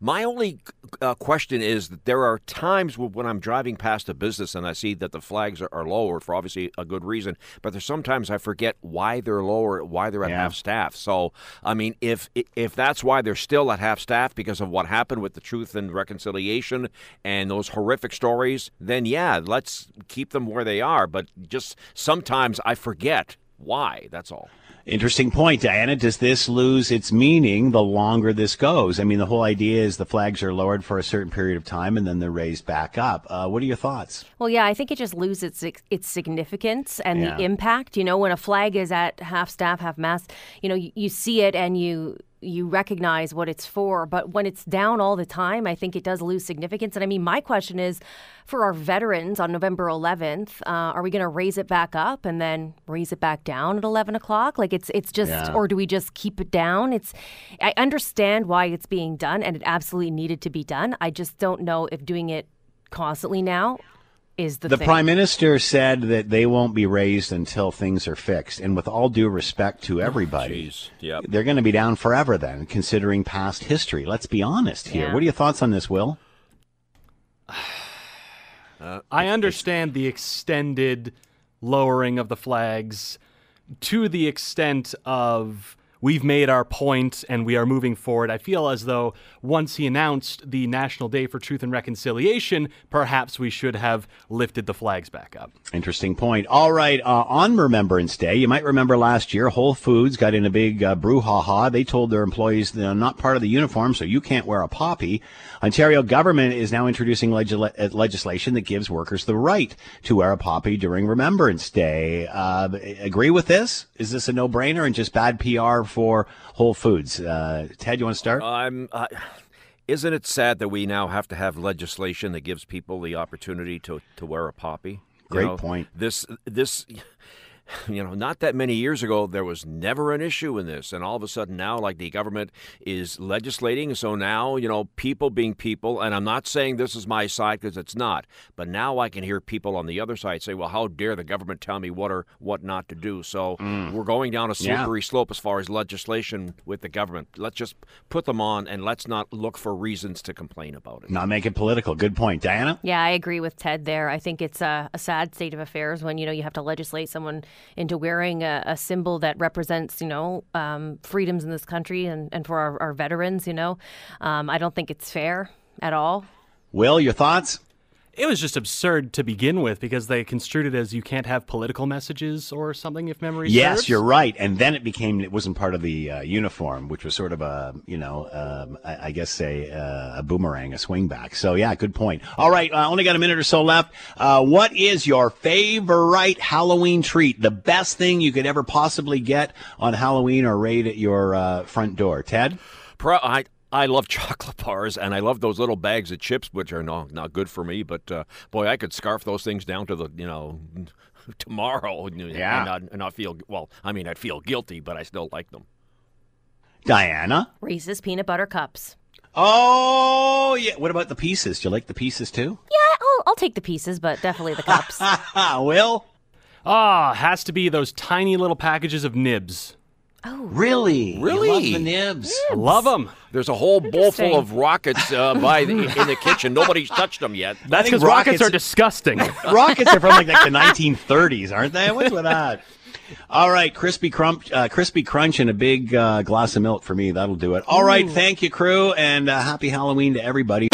my only uh, question is that there are times when I'm driving past a business and I see that the flags are, are lower for obviously a good reason, but there's sometimes I forget why they're lower, why they're at
Yeah.
half staff. So, I mean, if if that's why they're still at half staff because of what happened with the Truth and Reconciliation and those horrific stories, then yeah, let's keep them where they are. But just sometimes I forget why. That's all.
Interesting point, Diana. Does this lose its meaning the longer this goes? I mean, the whole idea is the flags are lowered for a certain period of time and then they're raised back up. Uh, what are your thoughts?
Well, yeah, I think it just loses its, its significance and
Yeah.
the impact. You know, when a flag is at half staff, half mast, you know, you, you see it and you you recognize what it's for. But when it's down all the time, I think it does lose significance. And I mean, my question is, for our veterans on November 11th, uh, are we going to raise it back up and then raise it back down at 11 o'clock? Like it's it's just,
Yeah.
or do we just keep it down? It's I understand why it's being done, and it absolutely needed to be done. I just don't know if doing it constantly now is the,
The
thing.
prime minister said that they won't be raised until things are fixed. And with all due respect to oh, everybody,
Jeez. Yep.
they're going to be down forever then, considering past history. Let's be honest here.
Yeah.
What are your thoughts on this, Will? *sighs*
Uh, I understand the extended lowering of the flags to the extent of we've made our point and we are moving forward. I feel as though once he announced the National Day for Truth and Reconciliation, perhaps we should have lifted the flags back up.
Interesting point. All right, uh, on Remembrance Day, you might remember last year, Whole Foods got in a big uh, brouhaha. They told their employees they're not part of the uniform, so you can't wear a poppy. Ontario government is now introducing uh, legislation that gives workers the right to wear a poppy during Remembrance Day. Uh, agree with this? Is this a no-brainer and just bad PR for Whole Foods? Uh, Ted, you want to start?
I'm. Uh, isn't it sad that we now have to have legislation that gives people the opportunity to, to wear a poppy? You
Great
know,
point.
This this. *laughs* You know, not that many years ago, there was never an issue in this, and all of a sudden now, like the government is legislating. So now, you know, people being people, and I'm not saying this is my side because it's not, but now I can hear people on the other side say, "Well, how dare the government tell me what or what not to do?" So we're going down a
Mm. Yeah.
slippery slope as far as legislation with the government. Let's just put them on, and let's not look for reasons to complain about it.
Not make it political. Good point. Diana?
Yeah, I agree with Ted there. I think it's a, a sad state of affairs when you know you have to legislate someone into wearing a, a symbol that represents you know um, freedoms in this country and, and for our, our veterans. You know, um, I don't think it's fair at all.
Will, your thoughts?
It was just absurd to begin with because they construed it as you can't have political messages or something if memory serves.
Yes,
serves.
you're right. And then it became it wasn't part of the uh, uniform, which was sort of a you know um, I, I guess a uh, a boomerang, a swing back. So yeah, good point. All right, uh, only got a minute or so left. Uh, what is your favorite Halloween treat? The best thing you could ever possibly get on Halloween or right at your uh, front door, Ted?
Pro- I I love *laughs* chocolate bars, and I love those little bags of chips, which are not not good for me. But uh, boy, I could scarf those things down to the you know *laughs* tomorrow, and
Yeah.
not, and not feel well. I mean, I'd feel guilty, but I still like them.
Diana?
Reese's peanut butter cups.
Oh, yeah. What about the pieces? Do you like the pieces too?
Yeah, I'll, I'll take the pieces, but definitely the cups. *laughs*
Will?
Ah, has to be those tiny little packages of nibs.
Oh,
Really? You
Really?
love the nibs.
I love them.
There's a whole bowl full of rockets uh, by the, in the kitchen. Nobody's touched them yet.
That's because rockets,
rockets-
are disgusting. *laughs*
Rockets are from like, like the 1930s, aren't they? What's with that? All right, crispy crunch, uh, crispy crunch, and a big uh, glass of milk for me. That'll do it. All right, thank you, crew, and uh, happy Halloween to everybody.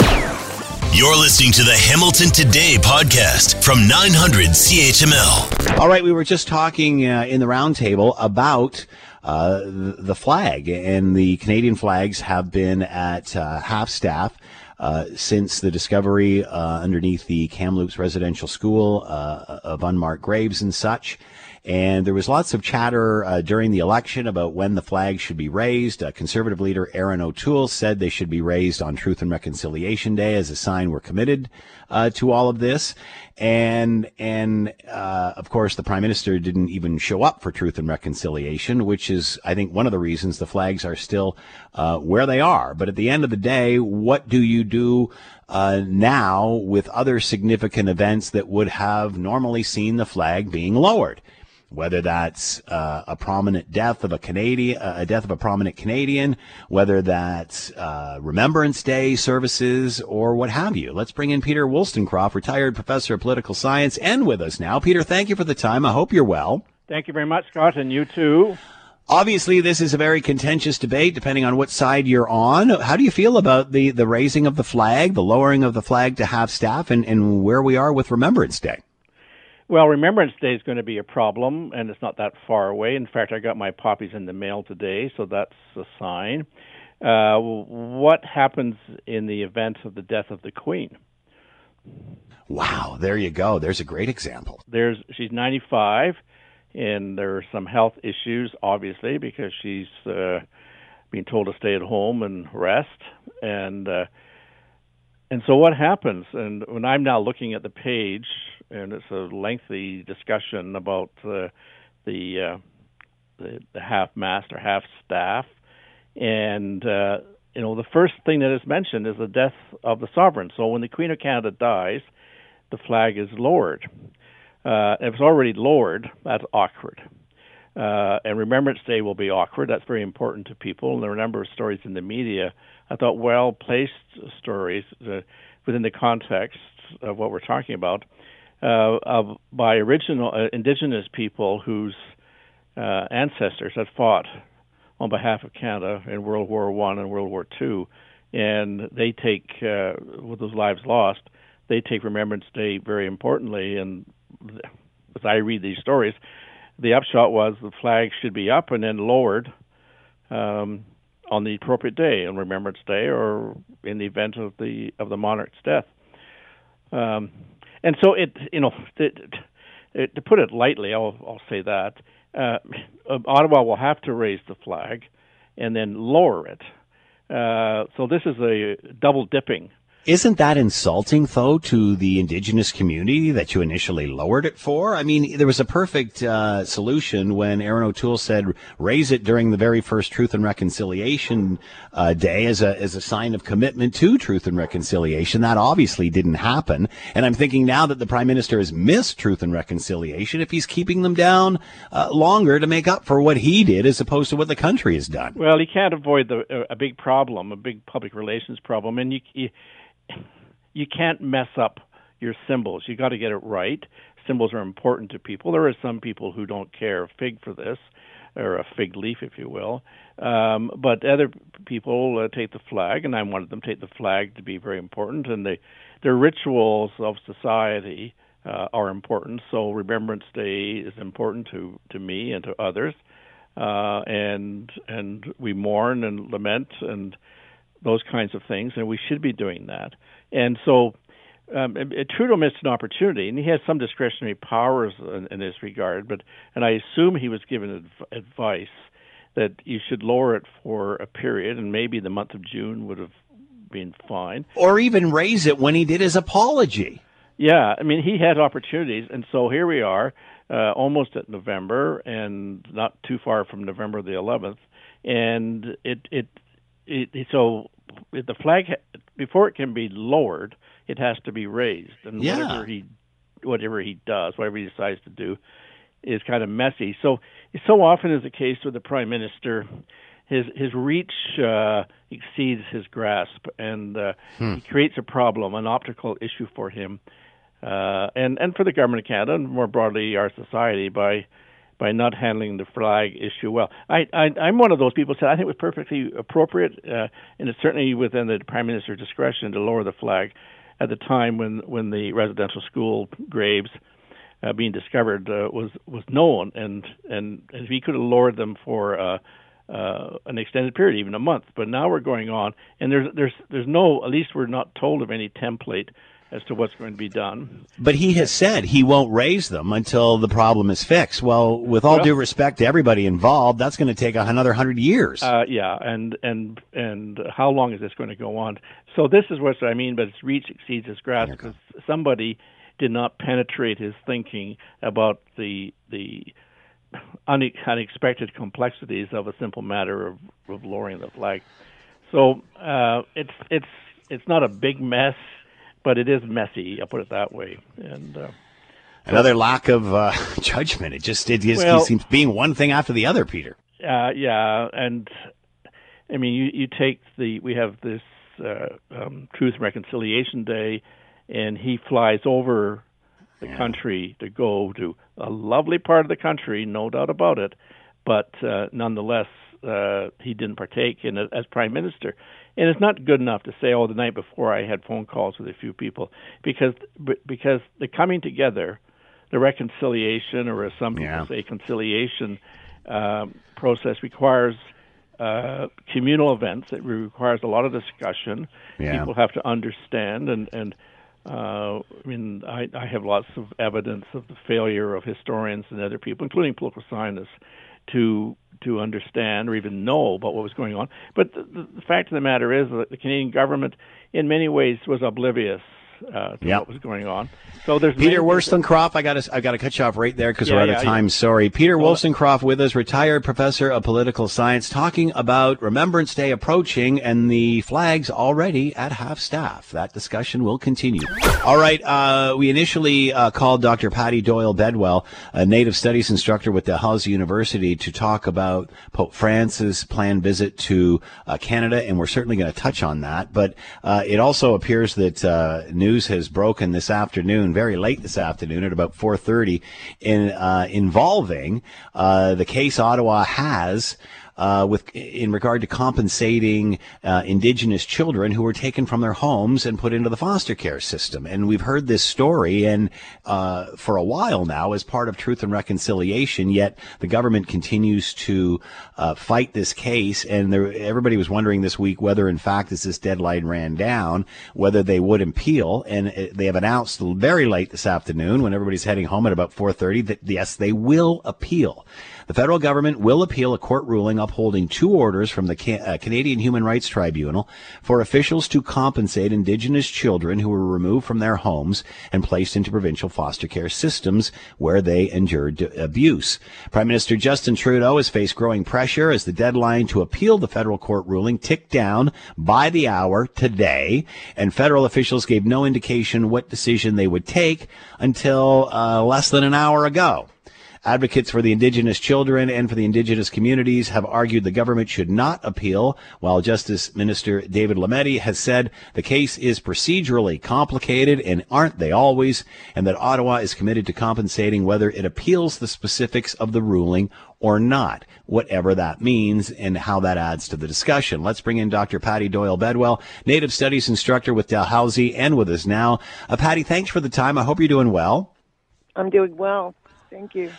You're listening to the Hamilton Today podcast from 900 CHML.
All right, we were just talking uh, in the roundtable about uh, the flag, and the Canadian flags have been at uh, half staff. Uh, since the discovery uh, underneath the Kamloops Residential School uh, of unmarked graves and such. And there was lots of chatter uh, during the election about when the flag should be raised. Uh, Conservative leader Erin O'Toole said they should be raised on Truth and Reconciliation Day as a sign we're committed uh, to all of this. And and uh, of course, the Prime Minister didn't even show up for Truth and Reconciliation, which is, I think, one of the reasons the flags are still uh, where they are. But at the end of the day, what do you do uh, now with other significant events that would have normally seen the flag being lowered? Whether that's uh, a prominent death of a Canadian, uh, a death of a prominent Canadian, whether that's uh, Remembrance Day services or what have you. Let's bring in Peter Woolstencroft, retired professor of political science, and with us now. Peter, thank you for the time. I hope you're well.
Thank you very much, Scott, and you too.
Obviously, this is a very contentious debate, depending on what side you're on. How do you feel about the, the raising of the flag, the lowering of the flag to half staff, and, and where we are with Remembrance Day?
Well, Remembrance Day is going to be a problem, and it's not that far away. In fact, I got my poppies in the mail today, so that's a sign. Uh, what happens in the event of the death of the Queen?
Wow, there you go. There's a great example.
There's she's 95, and there are some health issues, obviously, because she's uh, being told to stay at home and rest, and uh, and so what happens? And when I'm now looking at the page, and it's a lengthy discussion about uh, the, uh, the the half mast or half staff, and uh, you know the first thing that is mentioned is the death of the sovereign. So when the Queen of Canada dies, the flag is lowered. Uh, if it's already lowered, that's awkward. Uh, and Remembrance Day will be awkward. That's very important to people. And there are a number of stories in the media. I thought well placed stories uh, within the context of what we're talking about uh, of by original uh, indigenous people whose uh, ancestors had fought on behalf of Canada in World War One and World War Two, and they take uh, with those lives lost, they take Remembrance Day very importantly. And as I read these stories, the upshot was the flag should be up and then lowered um, on the appropriate day, on Remembrance Day, or in the event of the of the monarch's death. Um, and so it, you know, to put it lightly, I'll, I'll say that uh, Ottawa will have to raise the flag and then lower it. Uh, so this is a double dipping.
Isn't that insulting, though, to the indigenous community that you initially lowered it for? I mean, there was a perfect uh, solution when Erin O'Toole said, "Raise it during the very first Truth and Reconciliation uh, Day as a as a sign of commitment to truth and reconciliation." That obviously didn't happen, and I'm thinking now that the Prime Minister has missed Truth and Reconciliation, if he's keeping them down uh, longer to make up for what he did as opposed to what the country has done.
Well, he can't avoid the a big problem, a big public relations problem, and you. you you can't mess up your symbols. You got to get it right. Symbols are important to people. There are some people who don't care a fig for this, or a fig leaf, if you will. Um, but other people uh, take the flag, and I wanted them to take the flag to be very important. And the the rituals of society uh, are important. So Remembrance Day is important to to me and to others, uh, and and we mourn and lament and those kinds of things, and we should be doing that. And so um, Trudeau missed an opportunity, and he has some discretionary powers in, in this regard. But and I assume he was given adv- advice that you should lower it for a period, and maybe the month of June would have been fine,
or even raise it when he did his apology.
Yeah, I mean he had opportunities, and so here we are, uh, almost at November, and not too far from November the 11th and it it, it, it so the flag before it can be lowered, it has to be raised, and
Yeah.
whatever he whatever he does, whatever he decides to do, is kind of messy. So so often is the case with the prime minister. His his reach uh, exceeds his grasp, and uh,
Hmm.
he creates a problem, an optical issue for him, uh, and and for the government of Canada, and more broadly our society by by not handling the flag issue well. I, I I'm one of those people who said I think it was perfectly appropriate, uh, and it's certainly within the prime minister's discretion to lower the flag at the time when when the residential school graves uh, being discovered uh, was was known, and and and he could have lowered them for uh, uh, an extended period, even a month. But now we're going on, and there's there's there's no at least we're not told of any template as to what's going to be done.
But he has said he won't raise them until the problem is fixed. Well, with all
Well-
due respect to everybody involved, that's going to take another hundred years.
Uh, yeah, and and and how long is this going to go on? So this is what I mean, but its reach exceeds its grasp because somebody did not penetrate his thinking about the the unexpected complexities of a simple matter of, of lowering the flag. So uh, it's it's it's not a big mess, but it is messy. I'll put it that way. And uh,
Another lack of uh, *laughs* judgment. It just it, just,
Well-
he seems being one thing after the other, Peter.
Uh, yeah, and I mean, you you take the we have this uh, um, Truth and Reconciliation Day, and he flies over the country to go to a lovely part of the country, no doubt about it, but uh, nonetheless, uh, he didn't partake in it as prime minister. And it's not good enough to say, "Oh, the night before I had phone calls with a few people," because because the coming together, the reconciliation, or as some people
Yeah.
say, conciliation um, process requires uh, communal events. It requires a lot of discussion.
Yeah.
People have to understand, and and uh, I mean, I, I have lots of evidence of the failure of historians and other people, including political scientists, to to understand or even know about what was going on. But the, the, fact of the matter is that the Canadian government, in many ways, was oblivious uh,
Yep.
what was going on. So there's
Peter Woolstencroft, I got to I got to cut you off right there because
Yeah,
we're out
yeah,
of
yeah.
time. Sorry, Peter Woolstencroft with us, retired professor of political science, talking about Remembrance Day approaching and the flags already at half staff. That discussion will continue. All right, uh, we initially uh, called Dr. Patty Doyle Bedwell, a Native Studies instructor with Dalhousie University, to talk about Pope Francis' planned visit to uh, Canada, and we're certainly going to touch on that. But uh, it also appears that uh, news has broken this afternoon, very late this afternoon, at about 4:30, in uh, involving uh, the case Ottawa has. Uh, with in regard to compensating uh, Indigenous children who were taken from their homes and put into the foster care system, and we've heard this story and uh, for a while now as part of Truth and Reconciliation. Yet the government continues to uh, fight this case, and there, everybody was wondering this week whether, in fact, as this deadline ran down, whether they would appeal, and uh, they have announced very late this afternoon, when everybody's heading home at about 4:30, that yes, they will appeal. The federal government will appeal a court ruling upholding two orders from the Ca- uh, Canadian Human Rights Tribunal for officials to compensate Indigenous children who were removed from their homes and placed into provincial foster care systems where they endured abuse. Prime Minister Justin Trudeau has faced growing pressure as the deadline to appeal the federal court ruling ticked down by the hour today, and federal officials gave no indication what decision they would take until uh, less than an hour ago. Advocates for the Indigenous children and for the Indigenous communities have argued the government should not appeal, while Justice Minister David Lametti has said the case is procedurally complicated and aren't they always, and that Ottawa is committed to compensating whether it appeals the specifics of the ruling or not, whatever that means and how that adds to the discussion. Let's bring in Dr. Patty Doyle Bedwell, Native Studies instructor with Dalhousie and with us now. Uh, Patty, thanks for the time. I hope you're doing well.
I'm doing well. Thank you.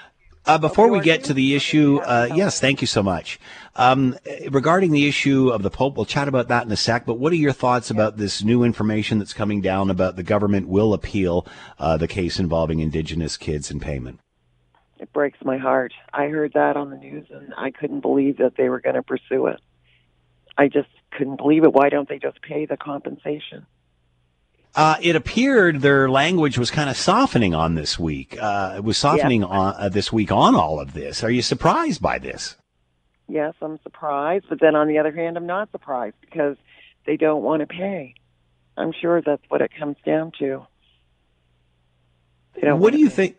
Uh, before we get to the issue, uh, yes, thank you so much. Um, regarding the issue of the Pope, we'll chat about that in a sec. But what are your thoughts about this new information that's coming down about the government will appeal uh, the case involving Indigenous kids in payment?
It breaks my heart. I heard that on the news and I couldn't believe that they were going to pursue it. I just couldn't believe it. Why don't they just pay the compensation?
Uh, it appeared their language was kind of softening on this week. Uh, it was softening on uh, this week on all of this. Are you surprised by this?
yes, I'm surprised, but then on the other hand, I'm not surprised because they don't want to pay. I'm sure that's what it comes down to.
What do you think?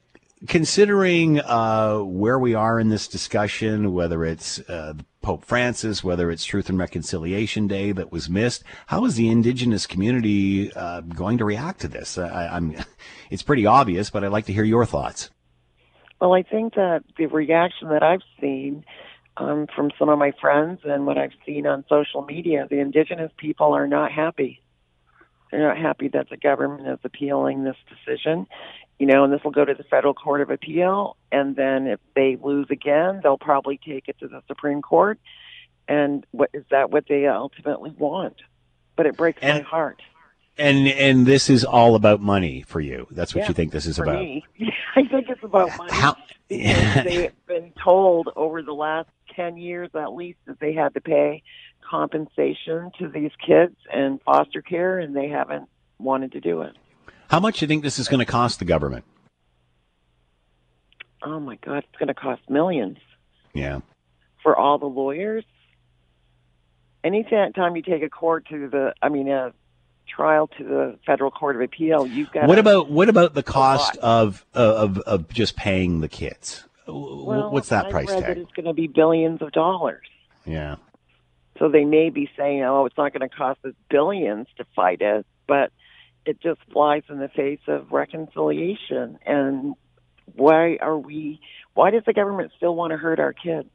Considering uh, where we are in this discussion, whether it's uh, Pope Francis, whether it's Truth and Reconciliation Day that was missed, how is the Indigenous community uh, going to react to this? I, I'm, *laughs* it's pretty obvious, but I'd like to hear your thoughts.
Well, I think that the reaction that I've seen um, from some of my friends and what I've seen on social media, the Indigenous people are not happy. They're not happy that the government is appealing this decision. You know, and this will go to the federal court of appeal, and then if they lose again, they'll probably take it to the Supreme Court. And what is that what they ultimately want? But it breaks
and,
my heart.
And and this is all about money for you. That's what
yeah,
you think this is about.
Me. *laughs* I think it's about money.
How? *laughs*
they've been told over the last 10 years at least that they had to pay compensation to these kids and foster care, and they haven't wanted to do it.
How much do you think this is going to cost the government?
Oh my God, it's going to cost millions.
Yeah.
For all the lawyers. Anytime you take a court to the, I mean, a trial to the federal court of appeal, you've got.
What about what about the cost of, uh, of of just paying the kids?
Well,
What's that
I've
price
read
tag?
That it's going to be billions of dollars.
Yeah.
So they may be saying, "Oh, it's not going to cost us billions to fight it," but it just flies in the face of reconciliation. And why are we? Why does the government still want to hurt our kids?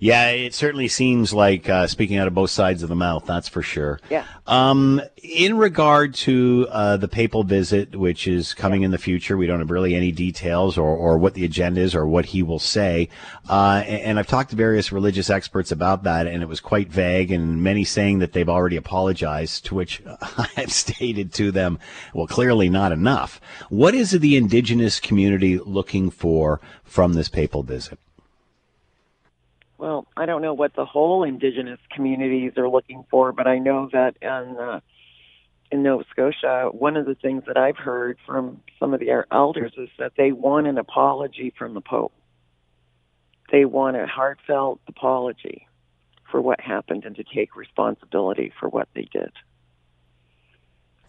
Yeah, it certainly seems like uh, speaking out of both sides of the mouth. That's for sure.
Yeah.
Um, in regard to uh, the papal visit, which is coming yeah. in the future, we don't have really any details or, or what the agenda is or what he will say. Uh, and, and, I've talked to various religious experts about that, and it was quite vague, and many saying that they've already apologized. To which *laughs* I have stated to them, well, clearly not enough. What is the indigenous community looking for from this papal visit?
Well, I don't know what the whole indigenous communities are looking for, but I know that in uh, in Nova Scotia, one of the things that I've heard from some of the elders is that they want an apology from the Pope. They want a heartfelt apology for what happened and to take responsibility for what they did.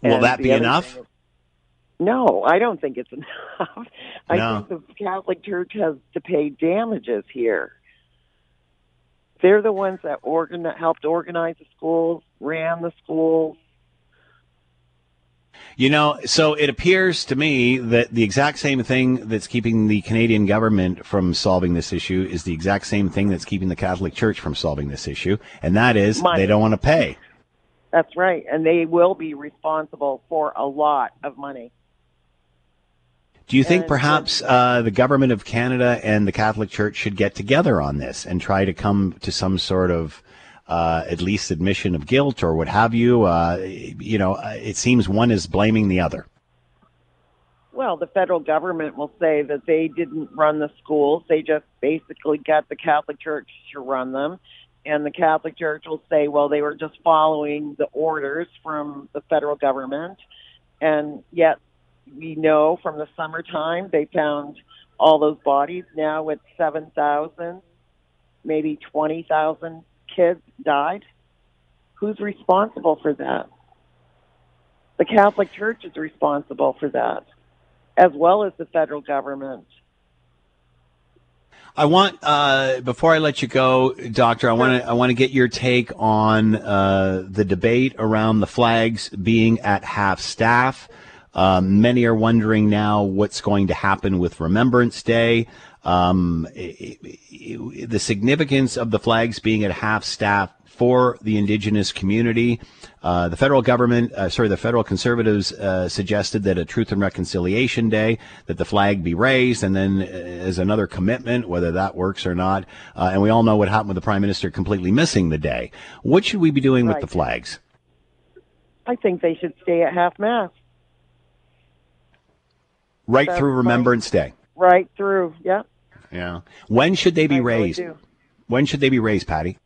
Will and that be enough?
Is, no, I don't think it's *laughs* enough. I no. think the Catholic Church has to pay damages here they're the ones that organ helped organize the schools, ran the schools.
You know, so it appears to me that the exact same thing that's keeping the Canadian government from solving this issue is the exact same thing that's keeping the Catholic Church from solving this issue, and that is
Money.
they don't want to pay.
That's right, and they will be responsible for a lot of money.
Do you think perhaps uh, the government of Canada and the Catholic Church should get together on this and try to come to some sort of uh, at least admission of guilt or what have you? Uh, you know, uh, it seems one is blaming the other.
Well, the federal government will say that they didn't run the schools; they just basically got the Catholic Church to run them. And the Catholic Church will say, well, they were just following the orders from the federal government. And yet we know from the summertime they found all those bodies. Now it's 7,000, maybe 20,000 kids died. Who's responsible for that? The Catholic Church is responsible for that, as well as the federal government.
I want uh, before I let you go, Doctor. I want to I want to get your take on uh, the debate around the flags being at half staff. Um, many are wondering now what's going to happen with Remembrance Day. Um, it, it, the significance of the flags being at half staff for the indigenous community. Uh, the federal government, uh, sorry, the federal conservatives uh, suggested that a Truth and Reconciliation Day, that the flag be raised, and then uh, as another commitment, whether that works or not. Uh, and we all know what happened with the prime minister completely missing the day. What should we be doing right. with the flags?
I think they should stay at half mast.
Right That's through Remembrance Day.
Right through, yeah.
Yeah. When should they be
I
raised?
Really
when should they be raised, Patty?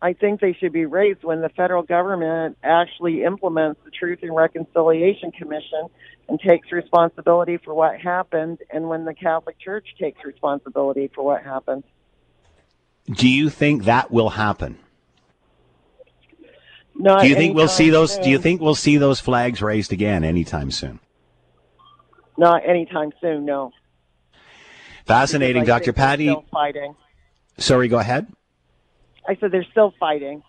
I think they should be raised when the federal government actually implements the Truth and Reconciliation Commission and takes responsibility for what happened, and when the Catholic Church takes responsibility for what happened.
Do you think that will happen?
Not
do you think we'll see those? Do you think we'll see those flags raised again anytime soon?
Not anytime soon, no.
Fascinating, Dr. Patty.
Still fighting.
Sorry, go ahead.
I said they're still fighting.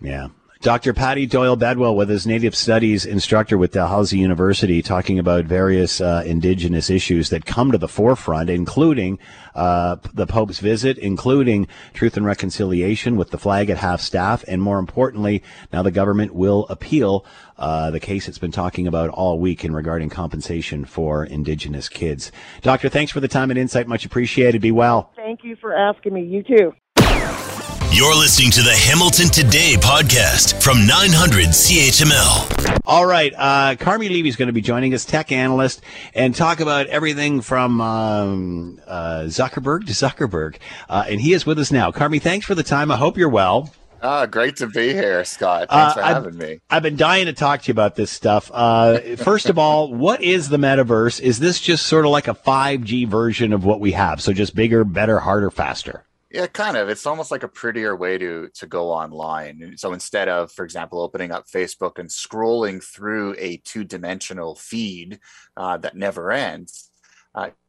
Yeah. Dr. Patty Doyle Bedwell with his Native Studies instructor with Dalhousie University talking about various uh, indigenous issues that come to the forefront, including uh, the Pope's visit, including truth and reconciliation with the flag at half staff, and more importantly, now the government will appeal uh, the case it's been talking about all week in regarding compensation for indigenous kids. Doctor, thanks for the time and insight. Much appreciated. Be well.
Thank you for asking me. You too.
You're listening to the Hamilton Today podcast from 900 CHML.
All right, uh, Carmi Levy is going to be joining us, tech analyst, and talk about everything from um, uh, Zuckerberg to Zuckerberg. Uh, and he is with us now. Carmi, thanks for the time. I hope you're well.
Ah, great to be here, Scott.
Uh,
Thanks for
I've-
having me.
I've been dying to talk to you about this stuff. Uh, *laughs* first of all, what is the metaverse? Is this just sort of like a 5G version of what we have? So just bigger, better, harder, faster?
Yeah, kind of. It's almost like a prettier way to to go online. So instead of, for example, opening up Facebook and scrolling through a two dimensional feed uh, that never ends,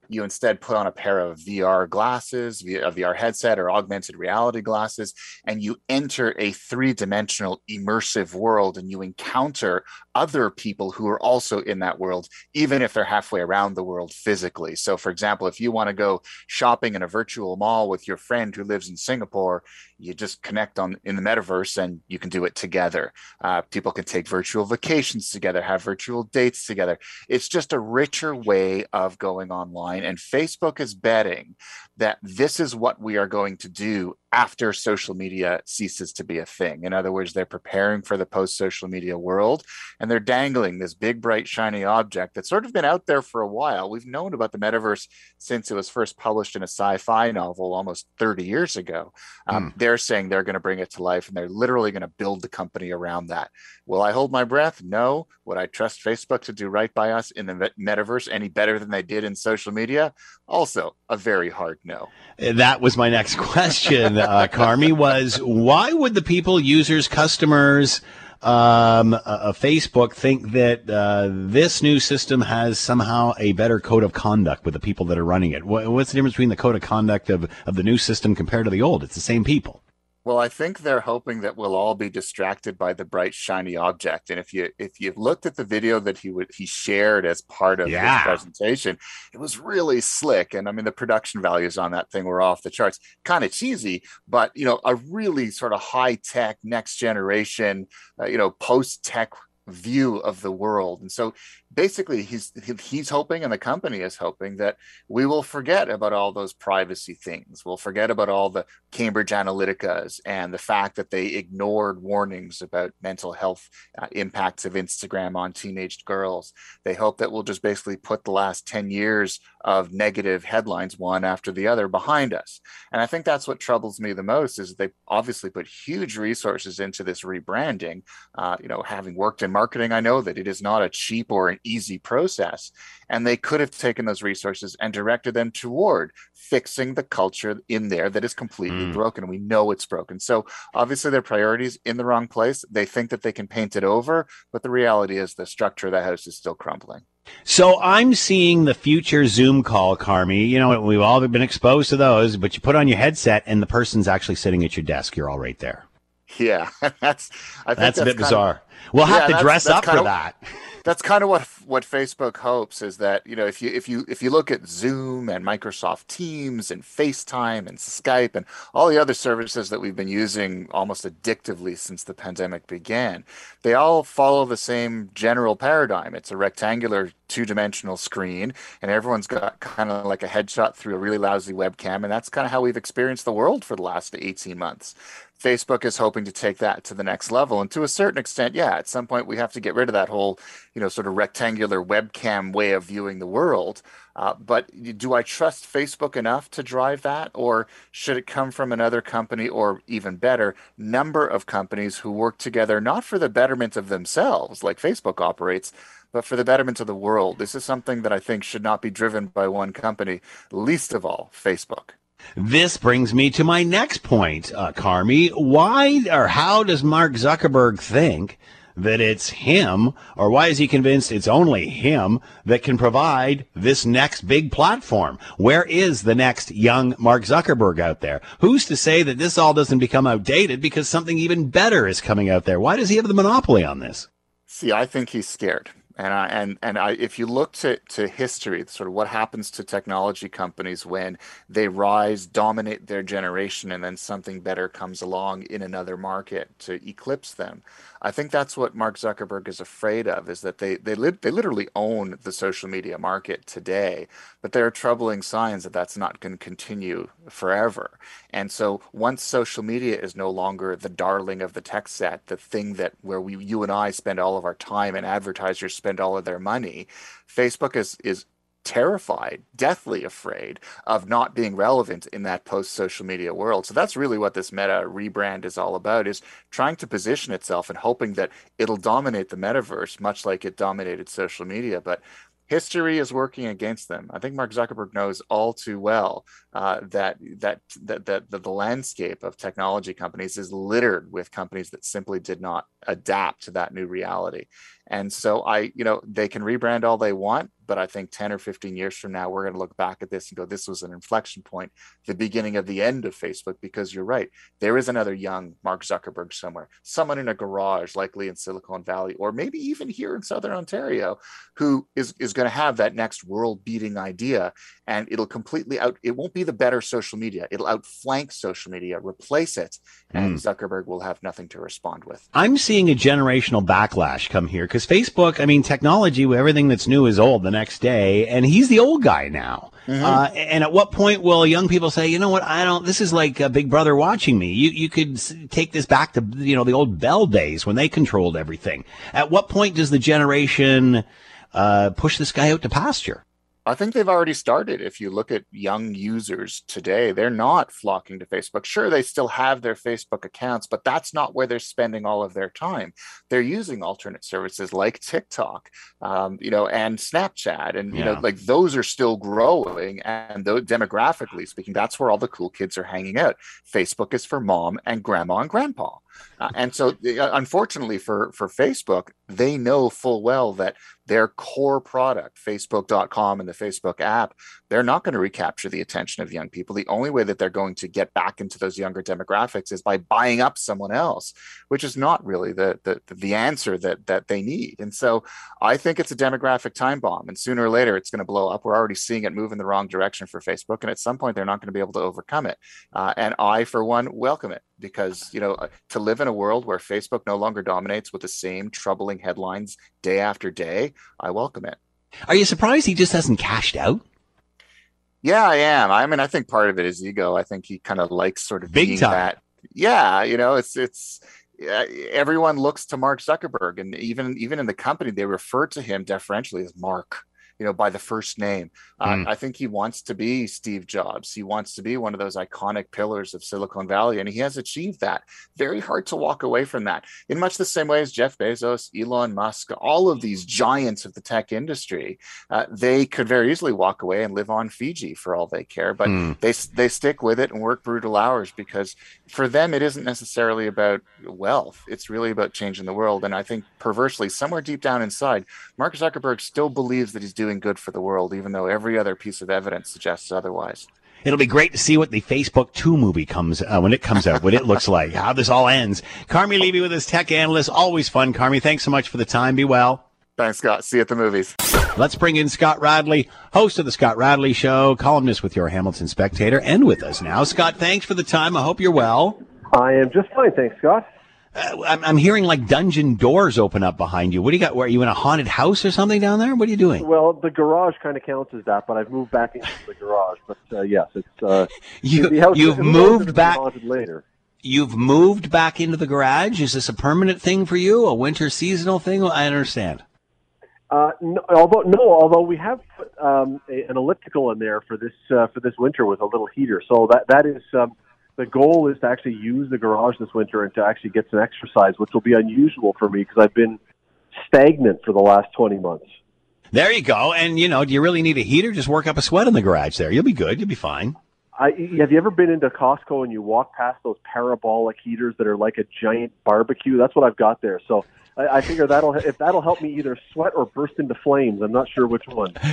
you instead put on a pair of VR glasses, a VR headset, or augmented reality glasses, and you enter a three dimensional immersive world, and you encounter other people who are also in that world, even if they're halfway around the world physically. So, for example, if you want to go shopping in a virtual mall with your friend who lives in Singapore, you just connect on in the metaverse and you can do it together. Uh, people can take virtual vacations together, have virtual dates together. It's just a richer way of going online. And Facebook is betting that this is what we are going to do after social media ceases to be a thing. In other words, they're preparing for the post social media world and they're dangling this big, bright, shiny object that's sort of been out there for a while. We've known about the metaverse since it was first published in a sci fi novel almost 30 years ago. Um, They're saying they're going to bring it to life and they're literally going to build the company around that. Will I hold my breath? No. Would I trust Facebook to do right by us in the metaverse any better than they did in social media? Also, a very hard no.
That was my next *laughs* question, uh, Carmi, was why would the people, users, customers um, uh, Facebook think that uh, this new system has somehow a better code of conduct with the people that are running it? What's the difference between the code of conduct of, of the new system compared to the old? It's the same people.
Well, I think they're hoping that we'll all be distracted by the bright shiny object. And if you if you've looked at the video that he would he shared as part of
Yeah.
his presentation, it was really slick. And I mean the production values on that thing were off the charts. Kind of cheesy, but you know, a really sort of high tech, next generation, uh, you know, post tech view of the world. And so basically he's he's hoping and the company is hoping that we will forget about all those privacy things. We'll forget about all the Cambridge Analyticas and the fact that they ignored warnings about mental health uh, impacts of Instagram on teenage girls. They hope that we'll just basically put the last 10 years of negative headlines one after the other behind us. And I think that's what troubles me the most is they obviously put huge resources into this rebranding. Uh, you know, having worked in marketing, I know that it is not a cheap or an easy process. And they could have taken those resources and directed them toward fixing the culture in there that is completely hmm. broken. We know it's broken. So obviously their priorities in the wrong place. They think that they can paint it over, but the reality is the structure of the house is still crumbling.
So I'm seeing the future Zoom call, Carmi. You know, we've all been exposed to those, but you put on your headset and the person's actually sitting at your desk. You're all right there.
Yeah, *laughs* that's I think
That's a bit
kind of-
bizarre. We'll have to dress up for
of-
that.
That's kind of what what Facebook hopes is that you know if you if you if you look at Zoom and Microsoft Teams and FaceTime and Skype and all the other services that we've been using almost addictively since the pandemic began, they all follow the same general paradigm. It's a rectangular two-dimensional screen and everyone's got kind of like a headshot through a really lousy webcam and that's kind of how we've experienced the world for the last 18 months. Facebook is hoping to take that to the next level. And to a certain extent, yeah, at some point we have to get rid of that whole, you know, sort of rectangular webcam way of viewing the world. Uh, but do I trust Facebook enough to drive that? Or should it come from another company or even better, number of companies who work together not for the betterment of themselves, like Facebook operates, but for the betterment of the world? This is something that I think should not be driven by one company, least of all, Facebook.
This brings me to my next point, uh, Carmi. Why or how does Mark Zuckerberg think that it's him, or why is he convinced it's only him that can provide this next big platform? Where is the next young Mark Zuckerberg out there? Who's to say that this all doesn't become outdated because something even better is coming out there? Why does he have the monopoly on this?
See, I think he's scared. And I, and and I, if you look to, to history, sort of what happens to technology companies when they rise, dominate their generation, and then something better comes along in another market to eclipse them. I think that's what Mark Zuckerberg is afraid of is that they they li- they literally own the social media market today, but there are troubling signs that that's not going to continue forever. And so once social media is no longer the darling of the tech set, the thing that where we you and I spend all of our time and advertisers spend all of their money, Facebook is is terrified, deathly afraid of not being relevant in that post social media world. So that's really what this meta rebrand is all about is trying to position itself and hoping that it'll dominate the metaverse much like it dominated social media, but history is working against them. I think Mark Zuckerberg knows all too well uh, that, that, that that the landscape of technology companies is littered with companies that simply did not adapt to that new reality. And so I, you know, they can rebrand all they want, but I think 10 or 15 years from now, we're going to look back at this and go, this was an inflection point, the beginning of the end of Facebook, because you're right. There is another young Mark Zuckerberg somewhere, someone in a garage, likely in Silicon Valley, or maybe even here in Southern Ontario, who is, is going to have that next world beating idea. And it'll completely out, it won't be the better social media. It'll outflank social media, replace it, and
Mm.
Zuckerberg will have nothing to respond with.
I'm seeing a generational backlash come here because Facebook, I mean, technology, everything that's new is old the next day, and he's the old guy now. Uh, and at what point will young people say, you know what, I don't, this is like a big brother watching me. You, you could take this back to, you know, the old Bell days when they controlled everything. At what point does the generation, uh, push this guy out to pasture?
I think they've already started. If you look at young users today, they're not flocking to Facebook. Sure, they still have their Facebook accounts, but that's not where they're spending all of their time. They're using alternate services like TikTok, um, you know, and Snapchat, and you know, like those are still growing. And though demographically speaking, that's where all the cool kids are hanging out. Facebook is for mom and grandma and grandpa. Uh, and so, uh, unfortunately for for Facebook, they know full well that their core product, Facebook.com and the Facebook app, they're not going to recapture the attention of young people. The only way that they're going to get back into those younger demographics is by buying up someone else, which is not really the the, the answer that that they need. And so, I think it's a demographic time bomb, and sooner or later, it's going to blow up. We're already seeing it move in the wrong direction for Facebook, and at some point, they're not going to be able to overcome it. Uh, and I, for one, welcome it because you know uh, to live in a world where Facebook no longer dominates with the same troubling headlines day after day, I welcome it.
Are you surprised he just hasn't cashed out?
Yeah, I am. I mean, I think part of it is ego. I think he kind of likes sort of
Big
being
time.
that. Yeah, you know, it's it's everyone looks to Mark Zuckerberg, and even even in the company, they refer to him deferentially as Mark. You know, by the first name. Uh,
Mm.
I think he wants to be Steve Jobs. He wants to be one of those iconic pillars of Silicon Valley, and he has achieved that. Very hard to walk away from that. In much the same way as Jeff Bezos, Elon Musk, all of these giants of the tech industry, uh, they could very easily walk away and live on Fiji for all they care. But
Hmm.
they they stick with it and work brutal hours because for them it isn't necessarily about wealth. It's really about changing the world. And I think perversely, somewhere deep down inside, Mark Zuckerberg still believes that he's doing good for the world, even though every other piece of evidence suggests otherwise.
It'll be great to see what the Facebook 2 movie comes, uh, when it comes out, what it looks *laughs* like, how this all ends. Carmi Levy with us, tech analyst. Always fun, Carmi. Thanks so much for the time. Be well.
Thanks, Scott. See you at the movies.
Let's bring in Scott Radley, host of the Scott Radley Show, columnist with your Hamilton Spectator, and with us now. Scott, thanks for the time. I hope you're well.
I am just fine, thanks, Scott.
Uh, I'm, I'm hearing like dungeon doors open up behind you. What do you got? Where, are you in a haunted house or something down there? What are you doing?
Well, the garage kind of counts as that, but I've moved back into the garage. But uh, yes, it's uh, *laughs*
You-
the house,
you've moved back-
later.
You've moved back into the garage. Is this a permanent thing for you? A winter seasonal thing? I understand.
Uh, no, although no, although we have put um, a, an elliptical in there for this uh, for this winter with a little heater. So that that is um, the goal is to actually use the garage this winter and to actually get some exercise, which will be unusual for me because I've been stagnant for the last twenty months.
There you go. And you know, do you really need a heater? Just work up a sweat in the garage there. You'll be good. You'll be fine.
I, have you ever been into Costco and you walk past those parabolic heaters that are like a giant barbecue? That's what I've got there. So I, figure that'll if that'll help me either sweat or burst into flames. I'm not sure which one. *laughs*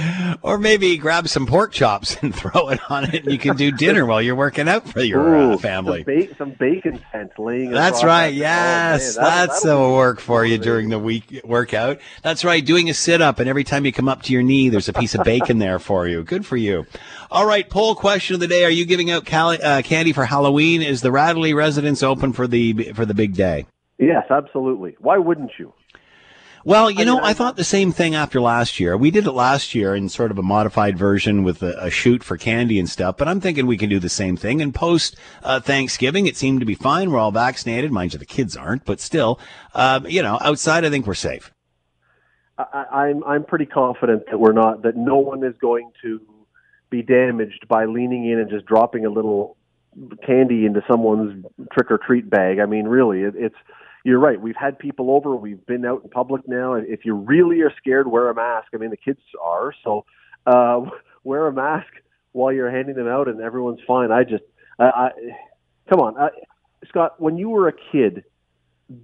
Or maybe grab some pork chops and *laughs* throw it on it, and you can do dinner while you're working out for your
Ooh,
uh, family.
Some, ba- some bacon scent laying.
That's right.
that-
Yes,
oh, man, that'll-
that's
that'll
work for you during the week workout. That's right. Doing a sit up, and every time you come up to your knee, there's a piece of bacon there for you. Good for you. All right. Poll question of the day: Are you giving out cali- uh, candy for Halloween? Is the Radley residence open for the for the big day?
Yes, absolutely. Why wouldn't you?
Well, you know, I thought the same thing after last year. We did it last year in sort of a modified version with a, a chute for candy and stuff, but I'm thinking we can do the same thing. And post uh, Thanksgiving, it seemed to be fine. We're all vaccinated. Mind you, the kids aren't, but still, um, you know, outside, I think we're safe.
I, I'm I'm pretty confident that we're not that no one is going to be damaged by leaning in and just dropping a little candy into someone's trick or treat bag. I mean, really, it, it's you're right. We've had people over. We've been out in public now. If you really are scared, wear a mask. I mean, the kids are so uh, *laughs* wear a mask while you're handing them out, and everyone's fine. I just, I, I come on, I, Scott. When you were a kid,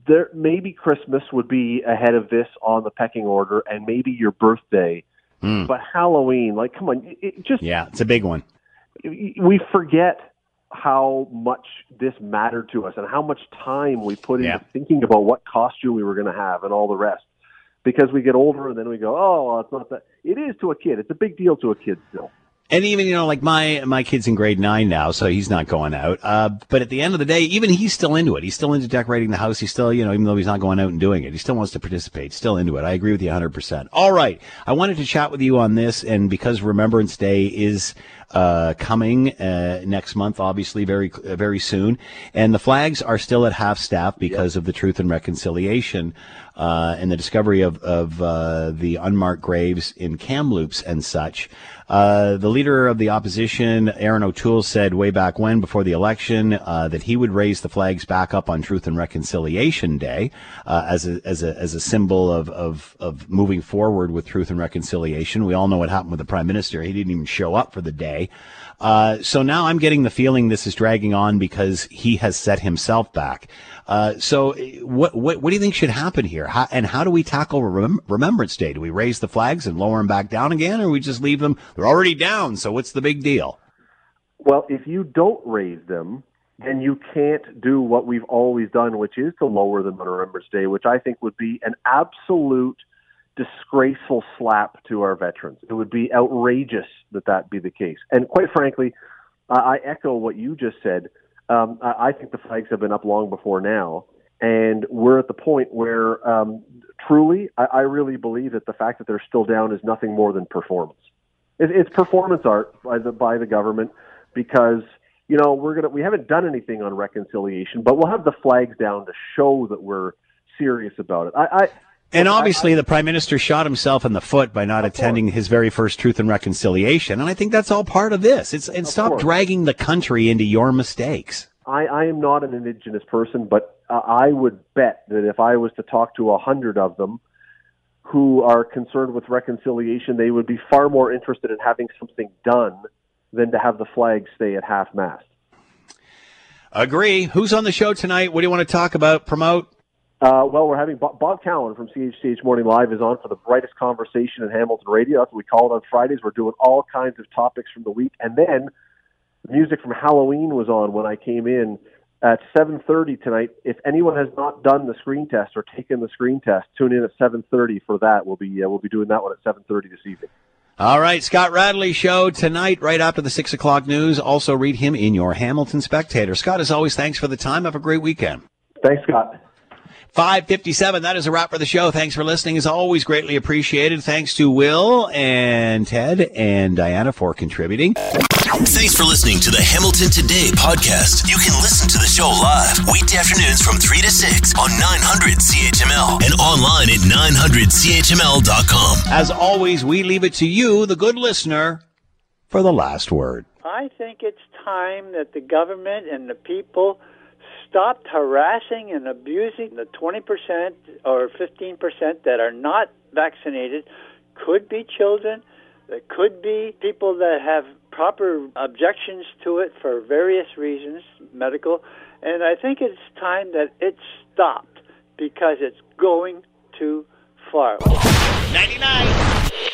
there maybe Christmas would be ahead of this on the pecking order, and maybe your birthday.
Hmm.
But Halloween, like, come on, it, it just
Yeah, it's a big one.
we forget how much this mattered to us and how much time we put into
Yeah.
thinking about what costume we were going to have and all the rest. Because we get older and then we go, oh, well, it's not that. It is to a kid. It's a big deal to a kid still.
And even you know, like my my kid's in grade nine now, so he's not going out. Uh, but at the end of the day, even he's still into it. He's still into decorating the house. He's still, you know, even though he's not going out and doing it, he still wants to participate. Still into it. I agree with you 100. percent All right, I wanted to chat with you on this, and because Remembrance Day is uh, coming uh, next month, obviously very uh, very soon, and the flags are still at half staff because of the Truth and Reconciliation uh, and the discovery of of uh, the unmarked graves in Kamloops and such. Uh, the leader of the opposition, Erin O'Toole, said way back when, before the election, uh, that he would raise the flags back up on Truth and Reconciliation Day uh, as a as a as a symbol of, of of moving forward with truth and reconciliation. We all know what happened with the prime minister; he didn't even show up for the day. Uh, so now I'm getting the feeling this is dragging on because he has set himself back. Uh, so what, what what do you think should happen here? How, and how do we tackle Remem- Remembrance Day? Do we raise the flags and lower them back down again, or we just leave them? They're already down. So what's the big deal?
Well, if you don't raise them, then you can't do what we've always done, which is to lower them on Remembrance Day, which I think would be an absolute disgraceful slap to our veterans. It would be outrageous that that be the case. And quite frankly, I echo what you just said. Um, I I think the flags have been up long before now, and we're at the point where um, truly, I, I really believe that the fact that they're still down is nothing more than performance. It, it's performance art by the by the government because you know we're gonna we haven't done anything on reconciliation, but we'll have the flags down to show that we're serious about it. I, I
And obviously, the prime minister shot himself in the foot by not attending his very first Truth and Reconciliation, and I think that's all part of this. It's and stop
course.
dragging the country into your mistakes.
I, I am not an indigenous person, but uh, I would bet that if I was to talk to a hundred of them who are concerned with reconciliation, they would be far more interested in having something done than to have the flag stay at half mast.
Agree. Who's on the show tonight? What do you want to talk about? Promote?
Uh, well, we're having Bob, Bob Cowan from CHCH Morning Live is on for the brightest conversation in Hamilton radio. That's what we call it on Fridays. We're doing all kinds of topics from the week, and then music from Halloween was on when I came in at 7:30 tonight. If anyone has not done the screen test or taken the screen test, tune in at 7:30 for that. We'll be uh, we'll be doing that one at 7:30 this evening.
All right, Scott Radley show tonight, right after the six o'clock news. Also, read him in your Hamilton Spectator. Scott, as always, thanks for the time. Have a great weekend.
Thanks, Scott.
557. That is a wrap for the show. Thanks for listening. As always, greatly appreciated. Thanks to Will and Ted and Diana for contributing.
Thanks for listening to the Hamilton Today podcast. You can listen to the show live weekday afternoons from 3 to 6 on 900 CHML and online at 900CHML.com.
As always, we leave it to you, the good listener, for the last word.
I think it's time that the government and the people stopped harassing and abusing the 20% or 15% that are not vaccinated. Could be children, that could be people that have proper objections to it for various reasons, medical, and I think it's time that it stopped because it's going too far.
99